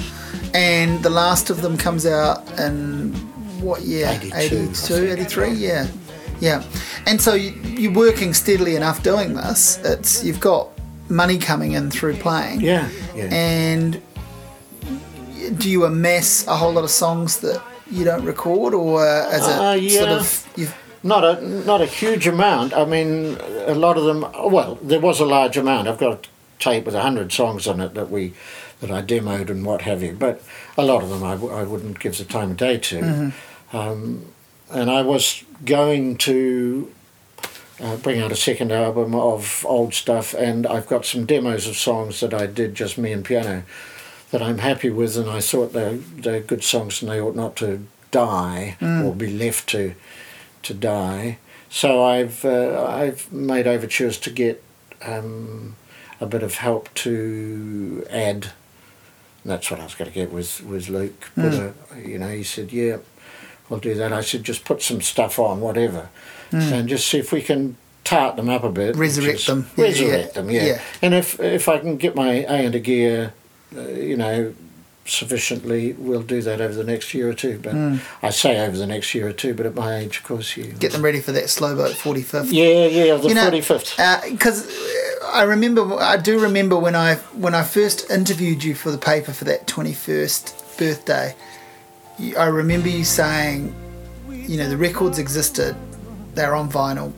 Speaker 1: and the last of them comes out in what year?
Speaker 2: 82,
Speaker 1: 82,
Speaker 2: think.
Speaker 1: 83? Yeah, yeah. And so you, you're working steadily enough doing this. It's you've got money coming in through playing.
Speaker 2: Yeah, yeah.
Speaker 1: And do you amass a whole lot of songs that you don't record, or as a
Speaker 2: Uh,
Speaker 1: sort of you've
Speaker 2: Not a not a huge amount. I mean, a lot of them. Well, there was a large amount. I've got a tape with hundred songs on it that we that I demoed and what have you. But a lot of them I, w- I wouldn't give the time of day to. Um, and I was going to uh, bring out a second album of old stuff, and I've got some demos of songs that I did just me and piano that I'm happy with, and I thought they're they're good songs and they ought not to die or be left to to die. So I've uh, I've made overtures to get um, a bit of help to add And that's what I was going to get with with Luke. But
Speaker 1: Mm.
Speaker 2: uh, you know, he said, "Yeah, we'll do that." I said, "Just put some stuff on, whatever, and just see if we can tart them up a bit,
Speaker 1: Mm. Resurrect them. Yeah,
Speaker 2: resurrect
Speaker 1: yeah,
Speaker 2: them, yeah.
Speaker 1: yeah.
Speaker 2: And if if I can get my A and a gear, uh, you know." Sufficiently, we'll do that over the next year or two. But I say over the next year or two. But at my age, of course, you
Speaker 1: Mm. Get them ready for that slow boat 45th.
Speaker 2: Yeah, yeah, the forty fifth.
Speaker 1: because I remember, I do remember when I when I first interviewed you for the paper for that twenty first birthday. I remember you saying, you know, the records existed, they're on vinyl.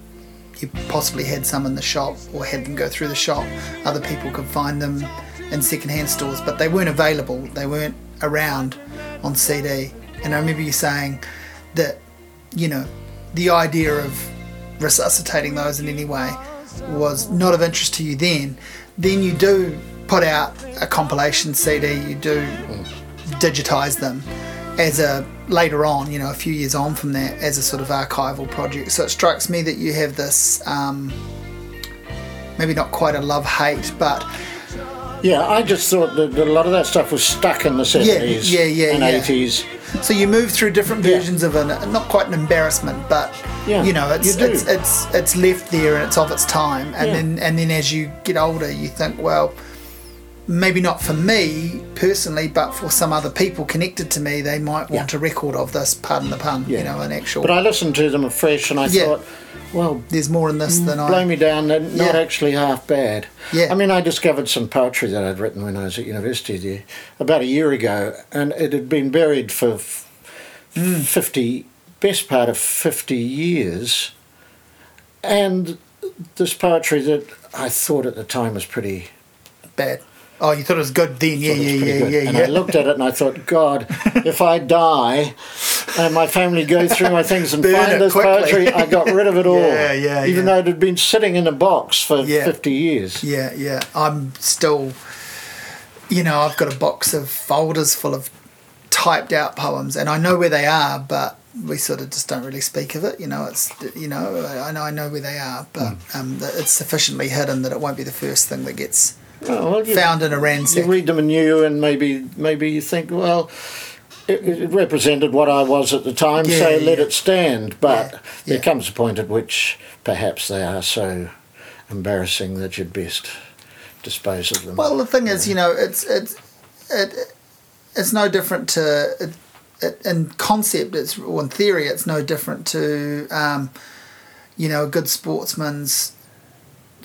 Speaker 1: You possibly had some in the shop or had them go through the shop. Other people could find them in secondhand stores, but they weren't available. They weren't around on CD. And I remember you saying that, you know, the idea of resuscitating those in any way was not of interest to you then, then you do put out a compilation CD, you do digitize them as a later on, you know, a few years on from that, as a sort of archival project. So it strikes me that you have this um, maybe not quite a love hate, but.
Speaker 2: Yeah, I just thought that a lot of that stuff was stuck in the 70s
Speaker 1: yeah, yeah, yeah,
Speaker 2: and 80s
Speaker 1: so you move through different
Speaker 2: Yeah.
Speaker 1: versions of an not quite an embarrassment, but
Speaker 2: Yeah,
Speaker 1: you know, it's
Speaker 2: you
Speaker 1: it's it's it's left there and it's of its time, and
Speaker 2: Yeah.
Speaker 1: then and then as you get older, you think, well. Maybe not for me personally, but for some other people connected to me, they might want
Speaker 2: Yeah.
Speaker 1: a record of this. Pardon the pun. You know, an actual.
Speaker 2: But I listened to them afresh and I
Speaker 1: Yeah.
Speaker 2: thought, well,
Speaker 1: There's more in this than
Speaker 2: blow
Speaker 1: I.
Speaker 2: Blow me down, they're not
Speaker 1: Yeah.
Speaker 2: actually half bad.
Speaker 1: Yeah.
Speaker 2: I mean, I discovered some poetry that I'd written when I was at university there about a year ago, and it had been buried for
Speaker 1: Mm.
Speaker 2: 50, best part of 50 years. And this poetry that I thought at the time was pretty
Speaker 1: Bad. Oh, you thought it was good then? Yeah,
Speaker 2: thought it was
Speaker 1: yeah, yeah,
Speaker 2: good.
Speaker 1: yeah,
Speaker 2: And
Speaker 1: yeah.
Speaker 2: I looked at it and I thought, God, if I die and my family go through my things and find this
Speaker 1: quickly.
Speaker 2: poetry, I got rid of it all.
Speaker 1: Yeah, yeah,
Speaker 2: Even
Speaker 1: yeah.
Speaker 2: though it had been sitting in a box for
Speaker 1: Yeah.
Speaker 2: 50 years.
Speaker 1: Yeah, yeah. I'm still, you know, I've got a box of folders full of typed out poems, and I know where they are, but we sort of just don't really speak of it. You know, it's you know, I know I know where they are, but um, it's sufficiently hidden that it won't be the first thing that gets
Speaker 2: Oh, well, you,
Speaker 1: found in a ransack.
Speaker 2: you read them anew and maybe maybe you think, well, it, it represented what I was at the time,
Speaker 1: Yeah,
Speaker 2: so let it stand. But
Speaker 1: Yeah,
Speaker 2: there comes a point at which perhaps they are so embarrassing that you'd best dispose of them.
Speaker 1: Well, the thing is, you know, it's it's it, it's no different to it, it, in concept. It's or in theory, it's no different to um, you know a good sportsman's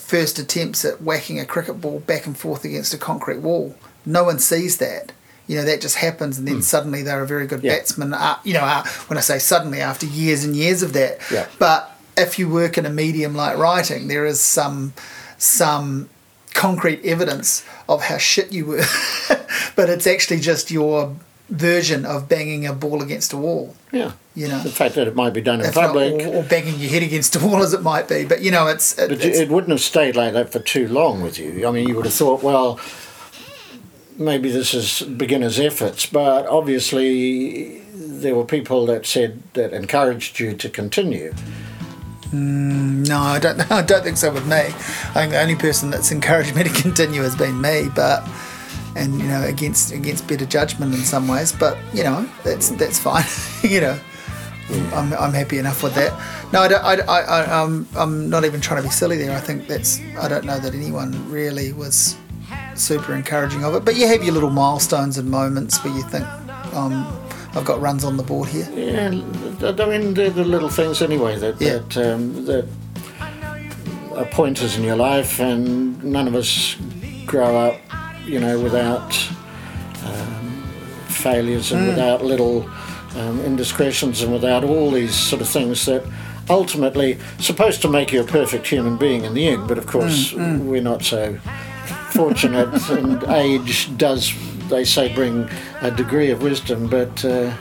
Speaker 1: first attempts at whacking a cricket ball back and forth against a concrete wall. No one sees that. You know that just happens, and then suddenly they're a very good.
Speaker 2: Yeah.
Speaker 1: batsman. Uh, you know, uh, when I say suddenly, after years and years of that.
Speaker 2: Yeah.
Speaker 1: But if you work in a medium like writing, there is some some concrete evidence of how shit you were, but it's actually just your version of banging a ball against a wall.
Speaker 2: yeah.
Speaker 1: You know,
Speaker 2: The fact that it might be done in
Speaker 1: If not-
Speaker 2: public.
Speaker 1: or, or banging your head against a wall as it might be. But you know, it's, it,
Speaker 2: But
Speaker 1: it's
Speaker 2: it wouldn't have stayed like that for too long with you. I mean, you would have thought, well, maybe this is beginner's efforts, but obviously there were people that said that encouraged you to continue.
Speaker 1: Mm, no, I don't. I don't think so with me. I think the only person that's encouraged me to continue has been me. But and you know, against against better judgment in some ways. But you know, that's that's fine. you know. I'm, I'm happy enough with that. No, I don't, I, I, I, I'm, I'm not even trying to be silly there. I think that's, I don't know that anyone really was super encouraging of it. But you have your little milestones and moments where you think, um, I've got runs on the board here.
Speaker 2: Yeah, I mean, they're the little things anyway that
Speaker 1: Yeah.
Speaker 2: that um, that are pointers in your life, and none of us grow up, you know, without um, failures and hmm. without little um, indiscretions and without all these sort of things that ultimately supposed to make you a perfect human being in the end. But of course, hmm, hmm. we're not so fortunate, and age does, they say, bring a degree of wisdom, but. Uh,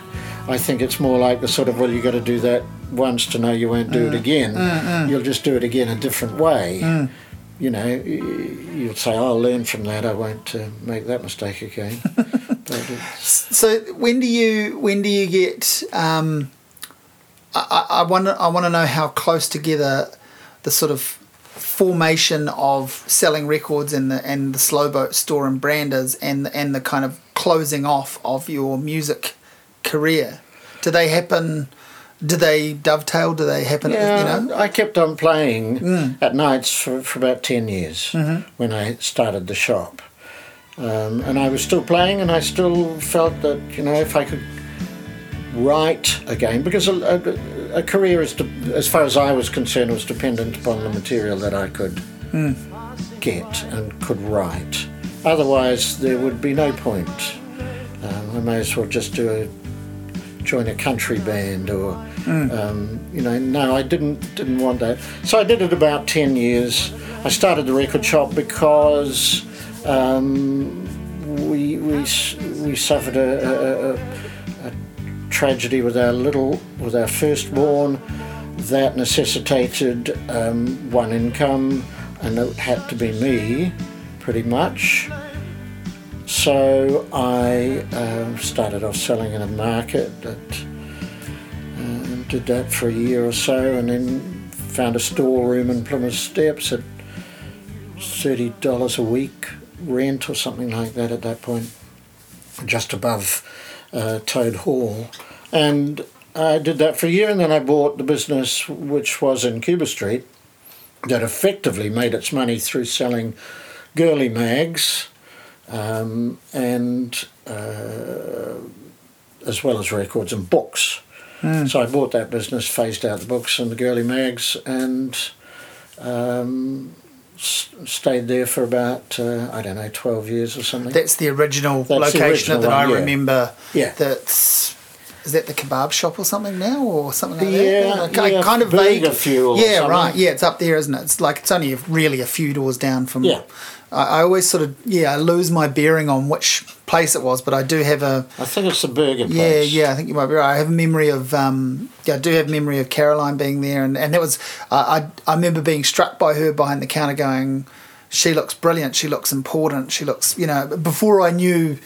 Speaker 2: I think it's more like the sort of well, you've got to do that once to know you won't do it again. You'll just do it again a different way. You know, you'll say, "I'll learn from that. I won't uh, make that mistake again."
Speaker 1: So when do you when do you get? Um, I, I I want I want to know how close together the sort of formation of selling records and the and the slow boat store and branders and and the kind of closing off of your music career? Do they happen? Do they dovetail? Do they happen?
Speaker 2: Yeah,
Speaker 1: you know.
Speaker 2: I kept on playing
Speaker 1: Mm.
Speaker 2: at nights for, for about 10 years
Speaker 1: Mm-hmm.
Speaker 2: when I started the shop. Um, and I was still playing, and I still felt that, you know, if I could write again, because a, a, a career, is de- as far as I was concerned, was dependent upon the material that I could
Speaker 1: Mm.
Speaker 2: get and could write. Otherwise, there would be no point. Um, I may as well just do a join a country band or um, you know no I didn't didn't want that. So I did it about 10 years. I started the record shop because um, we, we we suffered a, a, a, tragedy with our little with our firstborn that necessitated um, one income and it had to be me pretty much. So I um, started off selling in a market that uh, did that for a year or so and then found a storeroom in Plimmer Steps at $30 a week rent or something like that at that point, just above uh, Toad Hall. And I did that for a year and then I bought the business which was in Cuba Street that effectively made its money through selling girly mags um, and uh, as well as records and books. So I bought that business, phased out the books and the girly mags, and um, s- stayed there for about uh, I don't know twelve years or something.
Speaker 1: That's the original
Speaker 2: That's the
Speaker 1: location
Speaker 2: original
Speaker 1: that I
Speaker 2: one, yeah.
Speaker 1: remember.
Speaker 2: Yeah.
Speaker 1: That's is that the kebab shop or something now or something like
Speaker 2: Yeah,
Speaker 1: that?
Speaker 2: Yeah,
Speaker 1: kind of vague. Yeah,
Speaker 2: something.
Speaker 1: right. Yeah, it's up there, isn't it? It's like it's only a, really a few doors down from.
Speaker 2: Yeah.
Speaker 1: I, I always sort of yeah I lose my bearing on which place it was, but I do have a
Speaker 2: I think it's the burger place.
Speaker 1: yeah, yeah, I think you might be right. I have a memory of, um, yeah, I do have memory of Caroline being there, and, and that was, I, I, I remember being struck by her behind the counter going, she looks brilliant, she looks important, she looks, you know, before I knew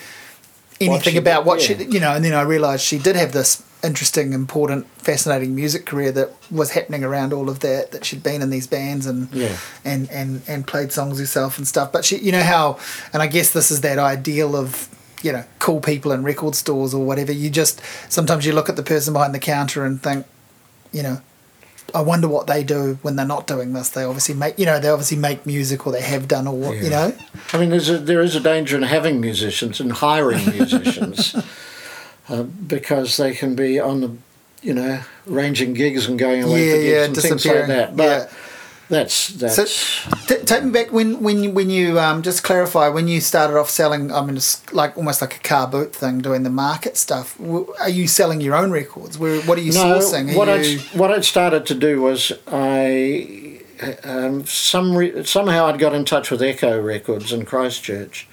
Speaker 1: anything
Speaker 2: she
Speaker 1: about
Speaker 2: did,
Speaker 1: what
Speaker 2: yeah.
Speaker 1: she, you know, and then I realised she did have this interesting, important, fascinating music career that was happening around all of that, that she'd been in these bands and,
Speaker 2: Yeah.
Speaker 1: and, and, and played songs herself and stuff. But she, you know how, and I guess this is that ideal of, you know, cool people in record stores or whatever. You just, sometimes you look at the person behind the counter and think, you know, I wonder what they do when they're not doing this. They obviously make, you know, they obviously make music or they have done or what, you know.
Speaker 2: I mean, there's a, there is a danger in having musicians and hiring musicians uh, because they can be on the, you know, ranging gigs and going away
Speaker 1: Yeah,
Speaker 2: for gigs
Speaker 1: yeah,
Speaker 2: and things like that. But
Speaker 1: Yeah.
Speaker 2: that's that's
Speaker 1: So, t- take me back when when you, when you um, just clarify when you started off selling. I mean, it's like almost like a car boot thing, doing the market stuff. Are you selling your own records? Where what are you
Speaker 2: no.
Speaker 1: sourcing? Are
Speaker 2: What I
Speaker 1: you,
Speaker 2: what I'd started to do was I um, some re- somehow I'd got in touch with Echo Records in Christchurch,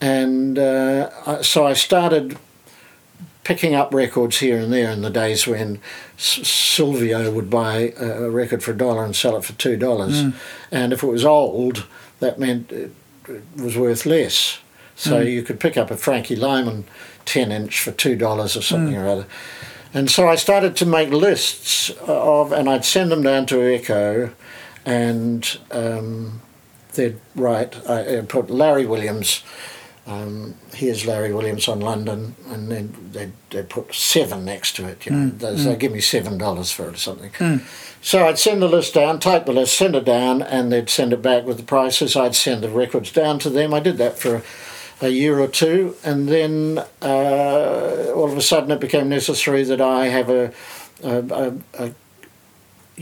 Speaker 2: and uh, I- so I started picking up records here and there in the days when S- Silvio would buy a record for a dollar and sell it for two dollars, mm. and if it was old, that meant it, was worth less. So mm. you could pick up a Frankie Lymon ten inch for two dollars or something mm. or other. And so I started to make lists of, and I'd send them down to Echo, and um, they'd write. I uh, put Larry Williams. Um, here's Larry Williams on London, and then they'd, they'd put seven next to it. You know, they they'd give me seven dollars for it or something. So I'd send the list down, type the list, send it down, and they'd send it back with the prices. I'd send the records down to them. I did that for a year or two, and then uh, all of a sudden it became necessary that I have a, a, a, a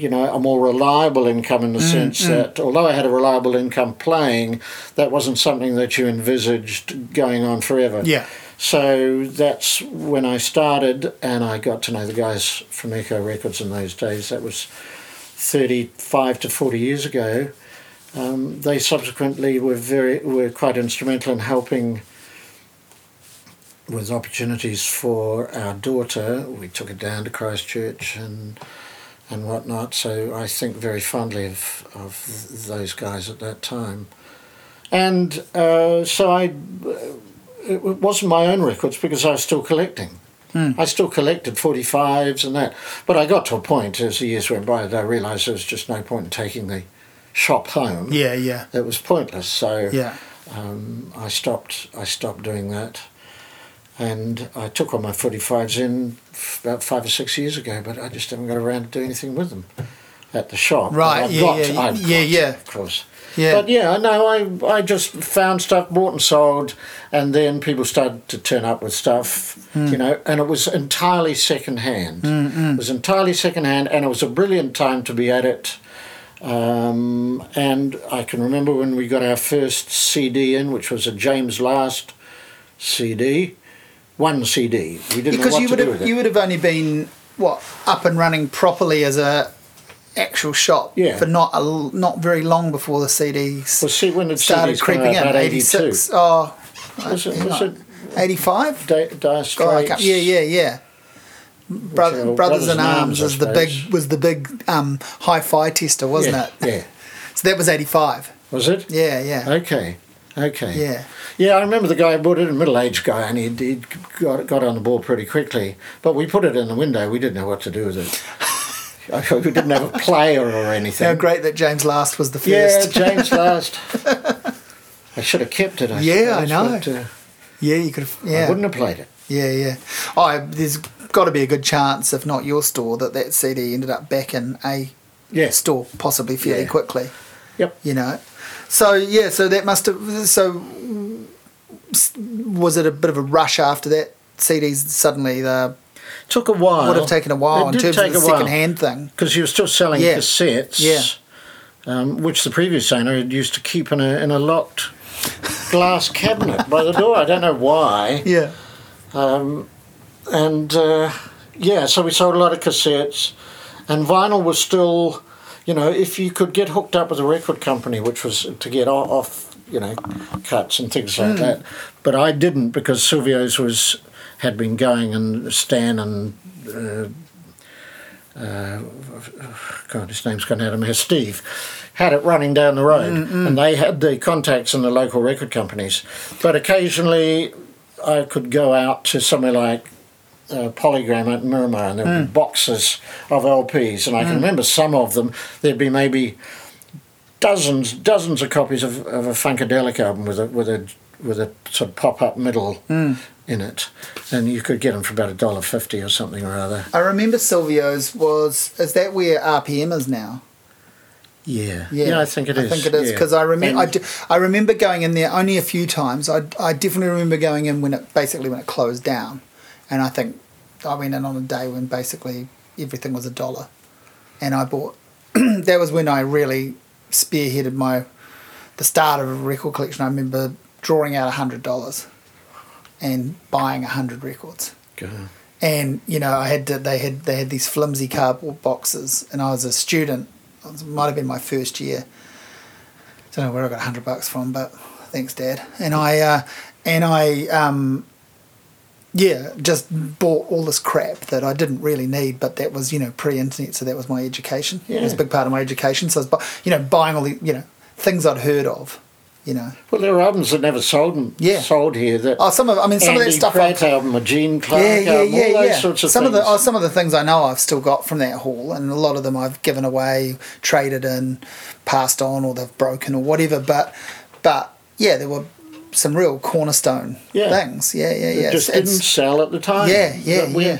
Speaker 2: you know, a more reliable income in the sense that although I had a reliable income playing, that wasn't something that you envisaged going on forever.
Speaker 1: yeah.
Speaker 2: So that's when I started, and I got to know the guys from Echo Records in those days. That was 35 to 40 years ago. Um, they subsequently were very were quite instrumental in helping with opportunities for our daughter. We took her down to Christchurch and and whatnot. So I think very fondly of of th- those guys at that time. And uh, so I it wasn't my own records because I was still collecting. I still collected 45s and that. But I got to a point as the years went by that I realised there was just no point in taking the shop home.
Speaker 1: Yeah, yeah,
Speaker 2: It was pointless. So
Speaker 1: yeah.
Speaker 2: um, I stopped. I stopped doing that, and I took all my 45s in about five or six years ago, but I just haven't got around to do anything with them at the shop.
Speaker 1: Right,
Speaker 2: I've
Speaker 1: yeah,
Speaker 2: got,
Speaker 1: yeah,
Speaker 2: I've
Speaker 1: yeah,
Speaker 2: got,
Speaker 1: yeah.
Speaker 2: of course.
Speaker 1: Yeah.
Speaker 2: But yeah, no, I I just found stuff, bought and sold, and then people started to turn up with stuff,
Speaker 1: Hmm.
Speaker 2: you know, and it was entirely second hand. It was entirely second hand, and it was a brilliant time to be at it. Um, and I can remember when we got our first CD in, which was a James Last CD, one CD. We didn't
Speaker 1: because you
Speaker 2: to
Speaker 1: would have you would have only been what up and running properly as a actual shop
Speaker 2: Yeah.
Speaker 1: for not a, not very long before the CDs
Speaker 2: well, see, when did
Speaker 1: started
Speaker 2: CDs
Speaker 1: creeping
Speaker 2: out?
Speaker 1: in.
Speaker 2: Eighty six.
Speaker 1: Eighty
Speaker 2: 82.
Speaker 1: six. Oh,
Speaker 2: Was it, was it
Speaker 1: eighty five.
Speaker 2: Dire
Speaker 1: God,
Speaker 2: Straits?
Speaker 1: yeah, yeah, yeah. Brother, Brothers,
Speaker 2: Brothers
Speaker 1: in Arms was the big was the big um, hi-fi tester, wasn't
Speaker 2: yeah,
Speaker 1: it?
Speaker 2: Yeah.
Speaker 1: So that was eighty five.
Speaker 2: Was it?
Speaker 1: Yeah, yeah,
Speaker 2: Okay. Okay.
Speaker 1: yeah.
Speaker 2: Yeah, I remember the guy bought it, a middle-aged guy, and he'd, he'd got, got on the ball pretty quickly. But we put it in the window. We didn't know what to do with it. we didn't have a player or anything.
Speaker 1: How great that James Last was the first. Yeah.
Speaker 2: James Last. I should have kept it. I
Speaker 1: Yeah, I know.
Speaker 2: But, uh,
Speaker 1: yeah, you could have.
Speaker 2: I
Speaker 1: Yeah,
Speaker 2: wouldn't have played it.
Speaker 1: Yeah, yeah. Oh, there's got to be a good chance, if not your store, that that CD ended up back in a
Speaker 2: Yes.
Speaker 1: store, possibly fairly
Speaker 2: Yeah.
Speaker 1: quickly.
Speaker 2: Yep.
Speaker 1: You know. So yeah, so that must have. So was it a bit of a rush after that? CDs suddenly the
Speaker 2: Took a while.
Speaker 1: would have taken a while
Speaker 2: It
Speaker 1: in terms of the second hand thing.
Speaker 2: because you were still selling
Speaker 1: Yeah.
Speaker 2: cassettes,
Speaker 1: Yeah.
Speaker 2: um, which the previous owner had used to keep in a in a locked glass cabinet by the door. I don't know why.
Speaker 1: Yeah.
Speaker 2: Um, and uh, yeah, so we sold a lot of cassettes, and vinyl was still, you know, if you could get hooked up with a record company, which was to get off, you know, cuts and things like that. But I didn't because Silvio's was had been going, and Stan and. Uh, uh, God, his name's gone out of my head. Steve had it running down the road, and they had the contacts in the local record companies. But occasionally, I could go out to somewhere like uh, Polygram at Miramar, and there would be hmm. boxes of LPs, and I can hmm. remember some of them. There'd be maybe dozens, dozens of copies of, of a Funkadelic album with a with a with a sort of pop up middle hmm. in it, and you could get them for about a dollar fifty or something or other.
Speaker 1: I remember Silvio's was is that where RPM is now?
Speaker 2: Yeah,
Speaker 1: Yeah,
Speaker 2: I think it is.
Speaker 1: I think it is
Speaker 2: yeah.
Speaker 1: because I remember I, d- I remember going in there only a few times. I, I definitely remember going in when it basically when it closed down, and I think I went in on a day when basically everything was a dollar, and I bought. that was when I really spearheaded my the start of a record collection. I remember drawing out a hundred dollars, and buying a hundred records
Speaker 2: Go.
Speaker 1: and you know I had to, they had they had these flimsy cardboard boxes, and I was a student. It might have been my first year. I Don't know where I got hundred bucks from, but thanks, Dad. And I uh, and I um, yeah, just bought all this crap that I didn't really need, but that was you know pre-internet, so that was my education. It was a big part of my education. So I was bu- you know buying all the you know things I'd heard of, you know.
Speaker 2: Well, there are albums that never sold in-
Speaker 1: Yeah.
Speaker 2: sold here. That
Speaker 1: Oh, some of I mean some of that stuff I
Speaker 2: Pratt album, a Gene Clark
Speaker 1: yeah, yeah,
Speaker 2: album,
Speaker 1: yeah,
Speaker 2: all those
Speaker 1: yeah.
Speaker 2: sorts of
Speaker 1: some
Speaker 2: things.
Speaker 1: of the oh, some of the things I know I've still got from that haul, and a lot of them I've given away, traded in, passed on, or they've broken or whatever. But but yeah, there were some real cornerstone
Speaker 2: Yeah.
Speaker 1: things. Yeah, yeah,
Speaker 2: It
Speaker 1: yeah.
Speaker 2: just
Speaker 1: It's-
Speaker 2: didn't
Speaker 1: it's-
Speaker 2: sell at the time.
Speaker 1: Yeah, yeah,
Speaker 2: went
Speaker 1: yeah.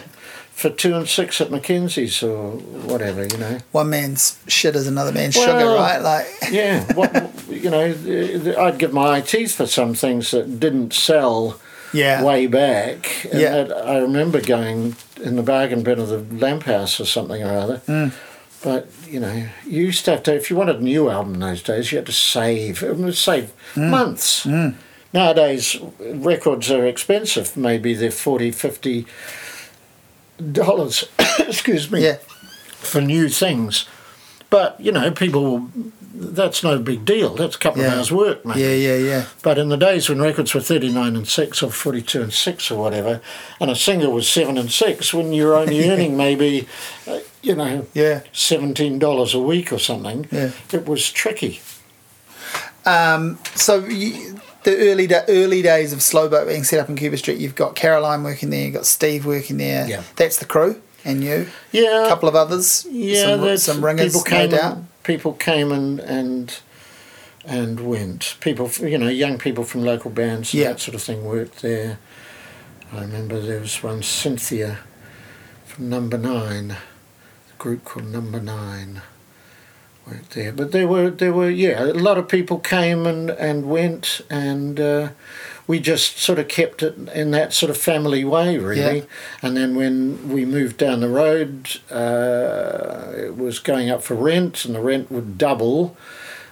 Speaker 2: For two and six at Mackenzie's or whatever, you know.
Speaker 1: one man's shit is another man's sugar,
Speaker 2: Well,
Speaker 1: right? Like
Speaker 2: Yeah, what you know, I'd give my teeth for some things that didn't sell
Speaker 1: yeah,
Speaker 2: way back. And
Speaker 1: Yeah.
Speaker 2: that I remember going in the bargain bin of the lamp house or something or other.
Speaker 1: Mm.
Speaker 2: But you know, you used to have to if you wanted a new album in those days, you had to save. It would save
Speaker 1: Mm.
Speaker 2: months. Nowadays, records are expensive. Maybe they're 40 50 dollars. excuse me
Speaker 1: yeah,
Speaker 2: for new things. But you know, people. That's no big deal. That's a couple of hours' work, mate.
Speaker 1: yeah, yeah, yeah.
Speaker 2: But in the days when records were 39 and 6 or 42 and 6 or whatever, and a single was 7 and 6, when you're only earning maybe, uh, you know,
Speaker 1: Yeah.
Speaker 2: $17 a week or something,
Speaker 1: Yeah.
Speaker 2: it was tricky.
Speaker 1: Um, so you, the early da- early days of Slow Boat being set up in Cuba Street, you've got Caroline working there, you've got Steve working there.
Speaker 2: Yeah.
Speaker 1: That's the crew, and you.
Speaker 2: Yeah.
Speaker 1: A couple of others.
Speaker 2: yeah,
Speaker 1: some,
Speaker 2: that's-
Speaker 1: some ringers,
Speaker 2: people came
Speaker 1: no doubt.
Speaker 2: And, people came and, and and went. People, you know, young people from local bands,
Speaker 1: Yeah.
Speaker 2: that sort of thing worked there. I remember there was one Cynthia from Number Nine, a group called Number Nine. Worked there, but there were there were yeah a lot of people came and and went and. Uh, we just sort of kept it in that sort of family way, really.
Speaker 1: Yeah.
Speaker 2: And then when we moved down the road, uh, it was going up for rent, and the rent would double.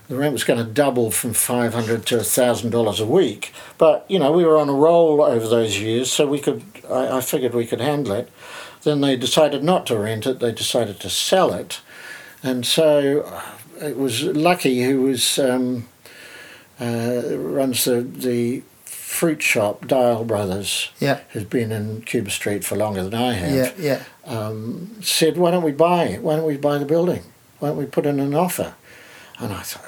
Speaker 2: The rent was going to double from five hundred to thousand dollars a week. But you know, we were on a roll over those years, so we could. I, I figured we could handle it. Then they decided not to rent it; they decided to sell it, and so uh, it was Lucky who was um, uh, runs the the fruit shop Dial Brothers,
Speaker 1: Yeah.
Speaker 2: who's been in Cuba Street for longer than I have
Speaker 1: Yeah, yeah.
Speaker 2: um, said, "Why don't we buy it? Why don't we buy the building? Why don't we put in an offer?" And I thought,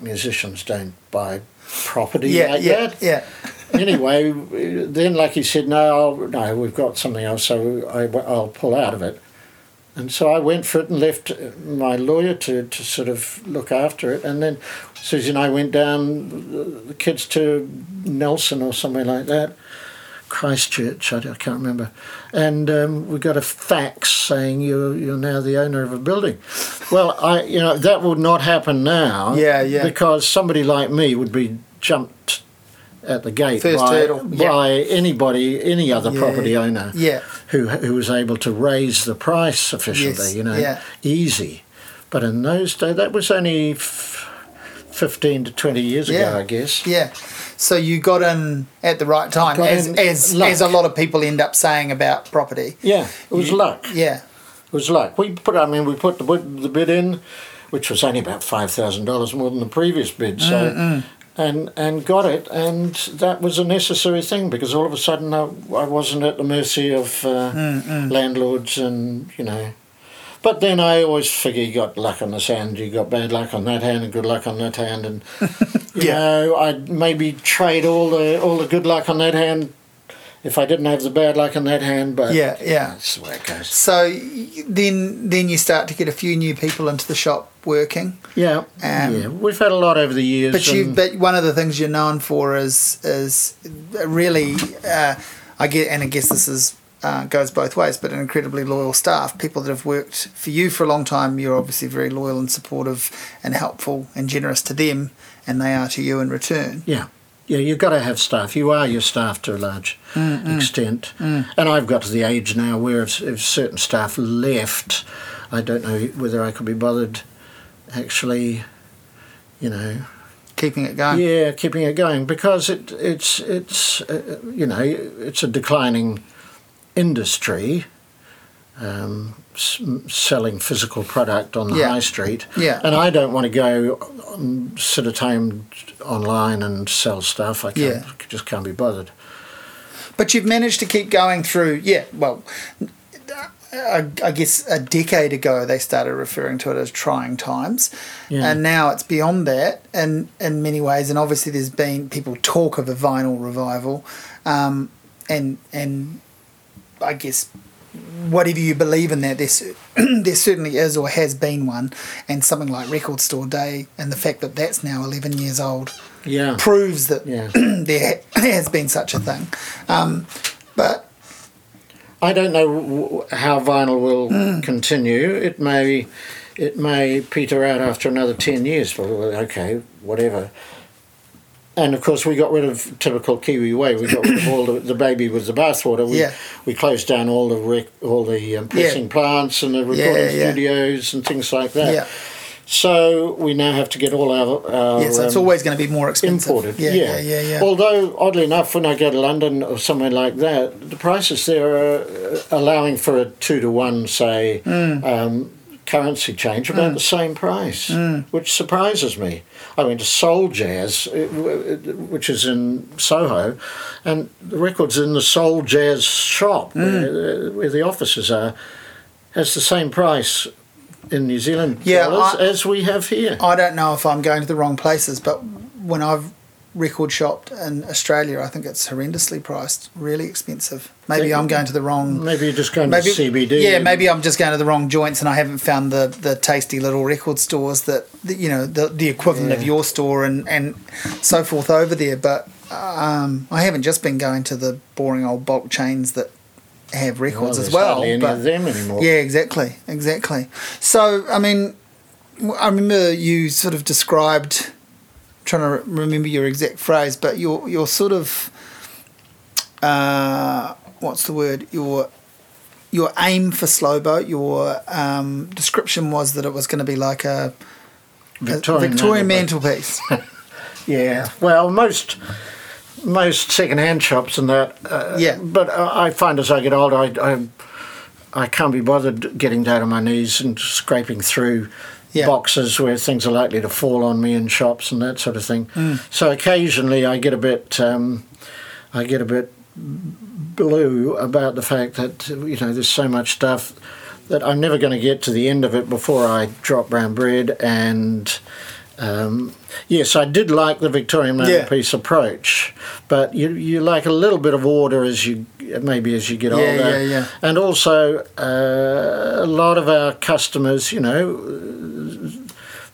Speaker 2: musicians don't buy property
Speaker 1: Yeah,
Speaker 2: like
Speaker 1: yeah,
Speaker 2: that.
Speaker 1: yeah.
Speaker 2: anyway, then Lucky said, "No, I'll, no, we've got something else, so I, will pull out of it." And so I went for it and left my lawyer to, to sort of look after it. And then Susie and I went down the kids to Nelson or somewhere like that. Christchurch, I, I can't remember, and um, we got a fax saying you're you're now the owner of a building. Well, I you know that would not happen now.
Speaker 1: Yeah, yeah.
Speaker 2: Because somebody like me would be jumped at the gate
Speaker 1: First
Speaker 2: by,
Speaker 1: hurdle,
Speaker 2: by anybody, any other
Speaker 1: Yeah,
Speaker 2: property owner
Speaker 1: Yeah.
Speaker 2: who who was able to raise the price sufficiently.
Speaker 1: Yes,
Speaker 2: You know,
Speaker 1: yeah.
Speaker 2: easy. But in those days, that was only f- fifteen to twenty years
Speaker 1: Yeah.
Speaker 2: ago, I guess.
Speaker 1: Yeah. So you got in at the right time, as as, as a lot of people end up saying about property.
Speaker 2: Yeah, it was
Speaker 1: You-
Speaker 2: luck.
Speaker 1: Yeah.
Speaker 2: It was luck. We put, I mean, we put the the bid in, which was only about five thousand dollars more than the previous bid. So, and and got it, and that was a necessary thing because all of a sudden I, I wasn't at the mercy of uh, landlords and you know. But then I always figure you got luck on this hand, you got bad luck on that hand, and good luck on that hand, and you
Speaker 1: Yeah.
Speaker 2: know I'd maybe trade all the all the good luck on that hand if I didn't have the bad luck in that hand. But
Speaker 1: Yeah, yeah.
Speaker 2: that's the way it goes.
Speaker 1: So then then you start to get a few new people into the shop working.
Speaker 2: Yeah,
Speaker 1: Um,
Speaker 2: yeah. We've had a lot over the years.
Speaker 1: But you but one of the things you're known for is is really uh, I get and I guess this is uh, goes both ways, but an incredibly loyal staff, people that have worked for you for a long time. You're obviously very loyal and supportive and helpful and generous to them, and they are to you in return.
Speaker 2: yeah, yeah. You've got to have staff. You are your staff to a large extent. And I've got to the age now where if, if certain staff left, I don't know whether I could be bothered actually, you know,
Speaker 1: Keeping it going.
Speaker 2: yeah, keeping it going because it it's it's uh, you know it's a declining industry. Um, s- selling physical product on the
Speaker 1: Yeah.
Speaker 2: high street,
Speaker 1: Yeah.
Speaker 2: and I don't want to go um, sit at home online and sell stuff. I can't,
Speaker 1: Yeah.
Speaker 2: just can't be bothered.
Speaker 1: But you've managed to keep going through, yeah, well, I, I guess a decade ago they started referring to it as trying times.
Speaker 2: Yeah.
Speaker 1: And now it's beyond that in, in many ways. And obviously, there's been people talk of a vinyl revival. Um, and, and I guess whatever you believe in that, there, there certainly is or has been one. And something like Record Store Day and the fact that that's now 11 years old
Speaker 2: Yeah,
Speaker 1: proves that
Speaker 2: Yeah.
Speaker 1: there has been such a thing. Um, but
Speaker 2: I don't know w- how vinyl will
Speaker 1: Mm.
Speaker 2: continue. It may, it may peter out after another ten years. But well, okay, whatever. And of course, we got rid of typical Kiwi way. We got rid of all the, the baby with the bathwater. We,
Speaker 1: Yeah.
Speaker 2: we closed down all the rec, all the um, pressing plants and the recording
Speaker 1: yeah.
Speaker 2: studios and things like that.
Speaker 1: yeah,
Speaker 2: So we now have to get all our, our
Speaker 1: yeah. So it's
Speaker 2: um,
Speaker 1: always going to be more expensive.
Speaker 2: imported.
Speaker 1: Yeah, yeah, yeah, yeah.
Speaker 2: Although oddly enough, when I go to London or somewhere like that, the prices there are uh, allowing for a two to one, say,
Speaker 1: Mm.
Speaker 2: um, currency change about the same price,
Speaker 1: Mm.
Speaker 2: which surprises me. I went to Soul Jazz, uh, uh, which is in Soho, and the records in the Soul Jazz shop
Speaker 1: Mm.
Speaker 2: where, uh, where the offices are has the same price in New Zealand
Speaker 1: Yeah,
Speaker 2: dollars
Speaker 1: I-
Speaker 2: as we have here.
Speaker 1: I don't know if I'm going to the wrong places, but when I've record shopped in Australia, I think it's horrendously priced, really expensive. Maybe
Speaker 2: Yeah.
Speaker 1: I'm going to the wrong.
Speaker 2: Maybe you're just going
Speaker 1: Maybe
Speaker 2: to CBD.
Speaker 1: Yeah, maybe I'm just going to the wrong joints, and I haven't found the, the tasty little record stores that, that you know the the equivalent of your store and and so forth over there. But um, I haven't just been going to the boring old bulk chains that have records
Speaker 2: Well,
Speaker 1: as well.
Speaker 2: any
Speaker 1: but-
Speaker 2: of them anymore.
Speaker 1: Yeah, exactly, exactly. So, I mean, I remember you sort of described, trying to re- remember your exact phrase, but your your sort of, uh, what's the word? Your your aim for slow boat. Your um, description was that it was going to be like a, a
Speaker 2: Victorian
Speaker 1: Victorian
Speaker 2: mantelpiece. Yeah, well, most most second-hand shops and that. Uh,
Speaker 1: Yeah.
Speaker 2: But I find as I get older, I, I I can't be bothered getting down on my knees and scraping through
Speaker 1: Yeah.
Speaker 2: boxes where things are likely to fall on me in shops and that sort of thing.
Speaker 1: Mm.
Speaker 2: So occasionally I get a bit um, I get a bit blue about the fact that you know there's so much stuff that I'm never going to get to the end of it before I drop brown bread and. Um, yes, I did like the Victorian
Speaker 1: Yeah.
Speaker 2: mantelpiece approach, but you you like a little bit of order as you maybe as you get
Speaker 1: Yeah,
Speaker 2: older,
Speaker 1: yeah, yeah.
Speaker 2: and also uh, a lot of our customers, you know,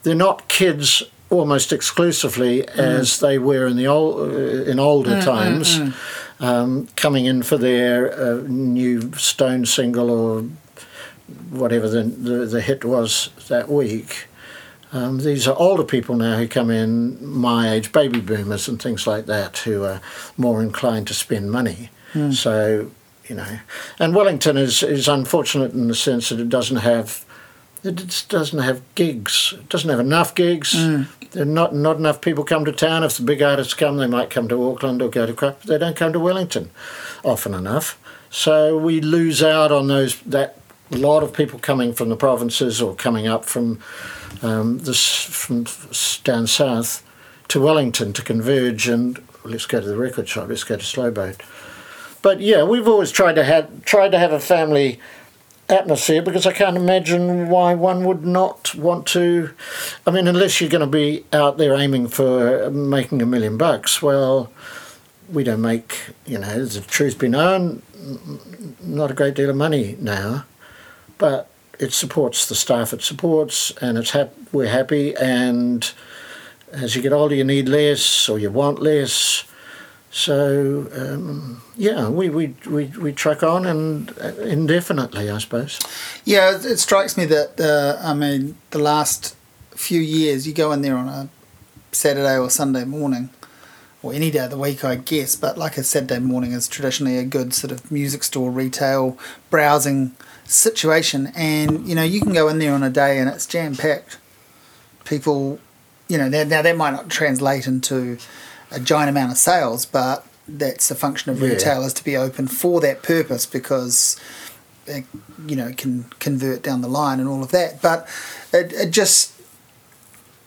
Speaker 2: they're not kids almost exclusively
Speaker 1: Mm.
Speaker 2: as they were in the old uh, in older times, Um, coming in for their uh, new Stone single or whatever the, the the hit was that week. Um, these are older people now who come in, my age, baby boomers and things like that, who are more inclined to spend money. So, you know, and Wellington is, is unfortunate in the sense that it doesn't have, it just doesn't have gigs. It doesn't have enough gigs. There not not enough people come to town. If the big artists come, they might come to Auckland or go to Crop. They don't come to Wellington often enough. So we lose out on those that lot of people coming from the provinces or coming up from um, this from down south to Wellington to converge and let's go to the record shop. Let's go to Slow Boat. But yeah, we've always tried to have tried to have a family atmosphere because I can't imagine why one would not want to. I mean, unless you're going to be out there aiming for making a million bucks, well, we don't make, you know, as the truth be known, not a great deal of money now, but it supports the staff it supports, and it's hap- we're happy. And as you get older, you need less or you want less. So um, yeah, we, we, we, we truck on and uh, indefinitely, I suppose.
Speaker 1: Yeah, it, it strikes me that uh, I mean the last few years, you go in there on a Saturday or Sunday morning, or any day of the week, I guess. But like a Saturday morning is traditionally a good sort of music store, retail, browsing situation, and you know you can go in there on a day and it's jam packed. People, you know, now, that might not translate into a giant amount of sales, but that's a function of
Speaker 2: Yeah.
Speaker 1: retailers to be open for that purpose because it, you know can convert down the line and all of that. But it, it just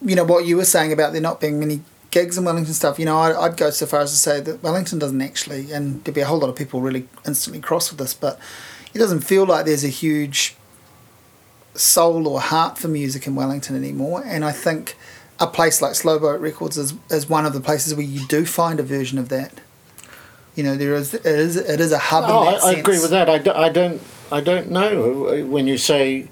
Speaker 1: you know what you were saying about there not being many gigs in Wellington stuff. You know, I'd, I'd go so far as to say that Wellington doesn't actually, and there'd be a whole lot of people really instantly cross with this, but it doesn't feel like there's a huge soul or heart for music in Wellington anymore. And I think a place like Slow Boat Records is, is one of the places where you do find a version of that. You know, there is it is it is a hub.
Speaker 2: Oh,
Speaker 1: in
Speaker 2: I, I agree with that. I, do, I don't I don't know when you say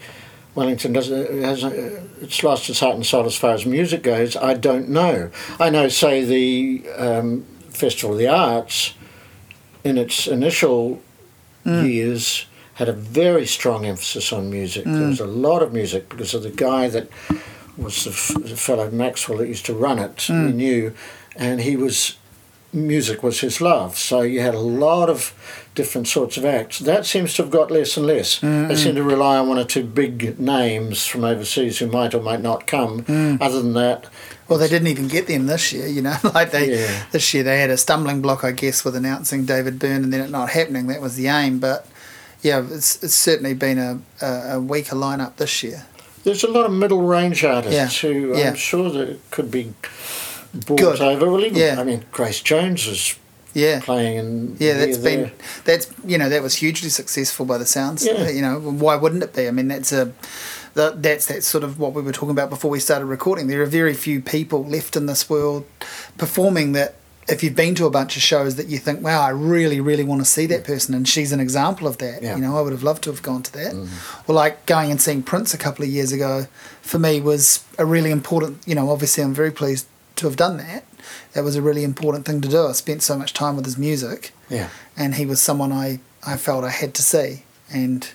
Speaker 2: Wellington doesn't has it's lost its heart and soul as far as music goes. I don't know. I know, say the um, Festival of the Arts in its initial years had a very strong emphasis on music. There was mm. a lot of music because of the guy that was the, f- the fellow Maxwell that used to run it. We mm. knew, and he was music was his love. So you had a lot of different sorts of acts. That seems to have got less and less. They mm-hmm. seem to rely on one or two big names from overseas who might or might not come. Mm. Other than that,
Speaker 1: Well, they didn't even get them this year, you know. like they
Speaker 2: Yeah.
Speaker 1: this year they had a stumbling block, I guess, with announcing David Byrne and then it not happening. That was the aim, but yeah, it's it's certainly been a a, a weaker lineup this year.
Speaker 2: there's a lot of middle range artists
Speaker 1: Yeah.
Speaker 2: who I'm sure that could be brought
Speaker 1: Good.
Speaker 2: over. Well, even,
Speaker 1: Yeah.
Speaker 2: I mean, Grace Jones was
Speaker 1: Yeah.
Speaker 2: playing in
Speaker 1: Yeah, that's
Speaker 2: here,
Speaker 1: been that's you know that was hugely successful by the sounds.
Speaker 2: Yeah.
Speaker 1: You know why wouldn't it be? I mean that's a that, that's that sort of what we were talking about before we started recording. There are very few people left in this world performing that. If you've been to a bunch of shows that you think, wow, I really, really want to see that person, and she's an example of that.
Speaker 2: Yeah.
Speaker 1: You know, I would have loved to have gone to that. Or like going and seeing Prince a couple of years ago, for me was a really important. You know, obviously I'm very pleased to have done that that was a really important thing to do. I spent so much time with his music,
Speaker 2: Yeah.
Speaker 1: and he was someone I, I felt I had to see. And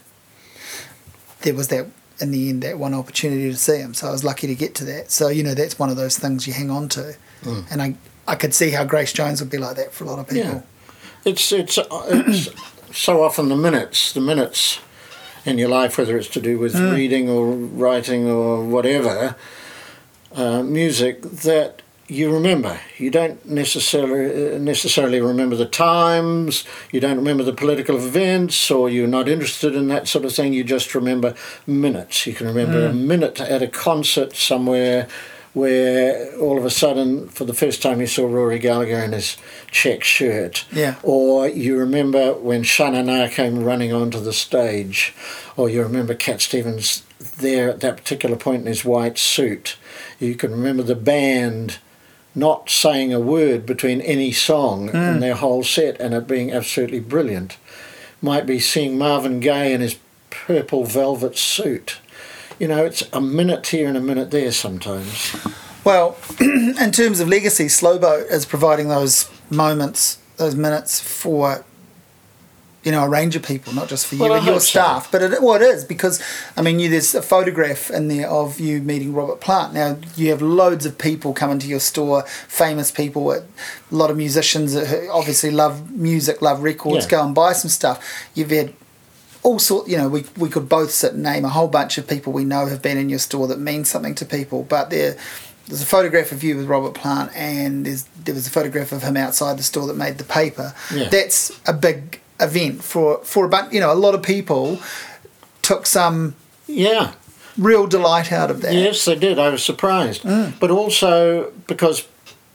Speaker 1: there was that, in the end, that one opportunity to see him. So I was lucky to get to that. So, you know, that's one of those things you hang on to.
Speaker 2: Mm.
Speaker 1: And I, I could see how Grace Jones would be like that for a lot of people.
Speaker 2: Yeah. It's it's uh, it's so often the minutes, the minutes in your life, whether it's to do with mm. reading or writing or whatever, uh, music that you remember. You don't necessarily necessarily remember the times. You don't remember the political events, or you're not interested in that sort of thing. You just remember minutes. You can remember a mm. minute at a concert somewhere where all of a sudden, for the first time, you saw Rory Gallagher in his check shirt.
Speaker 1: Yeah.
Speaker 2: Or you remember when Shana Na came running onto the stage, or you remember Cat Stevens there at that particular point in his white suit. You can remember the band not saying a word between any song in hmm. their whole set and it being absolutely brilliant. Might be seeing Marvin Gaye in his purple velvet suit. You know, it's a minute here and a minute there sometimes.
Speaker 1: Well, in terms of legacy, Slow Boat is providing those moments, those minutes for you know a range of people, not just for you
Speaker 2: Well,
Speaker 1: and your
Speaker 2: hope so.
Speaker 1: staff. But it, well, it is because I mean, you, there's a photograph in there of you meeting Robert Plant. Now you have loads of people come into your store, famous people, a lot of musicians that who obviously love music, love records,
Speaker 2: Yeah.
Speaker 1: go and buy some stuff. You've had all sort you know we, we could both sit and name a whole bunch of people we know have been in your store that mean something to people but there there's a photograph of you with Robert Plant and there's there was a photograph of him outside the store that made the paper
Speaker 2: Yeah.
Speaker 1: that's a big event for for a bunch you know a lot of people took some
Speaker 2: Yeah.
Speaker 1: real delight out of that
Speaker 2: Yes, they did. I was surprised. Mm. But also because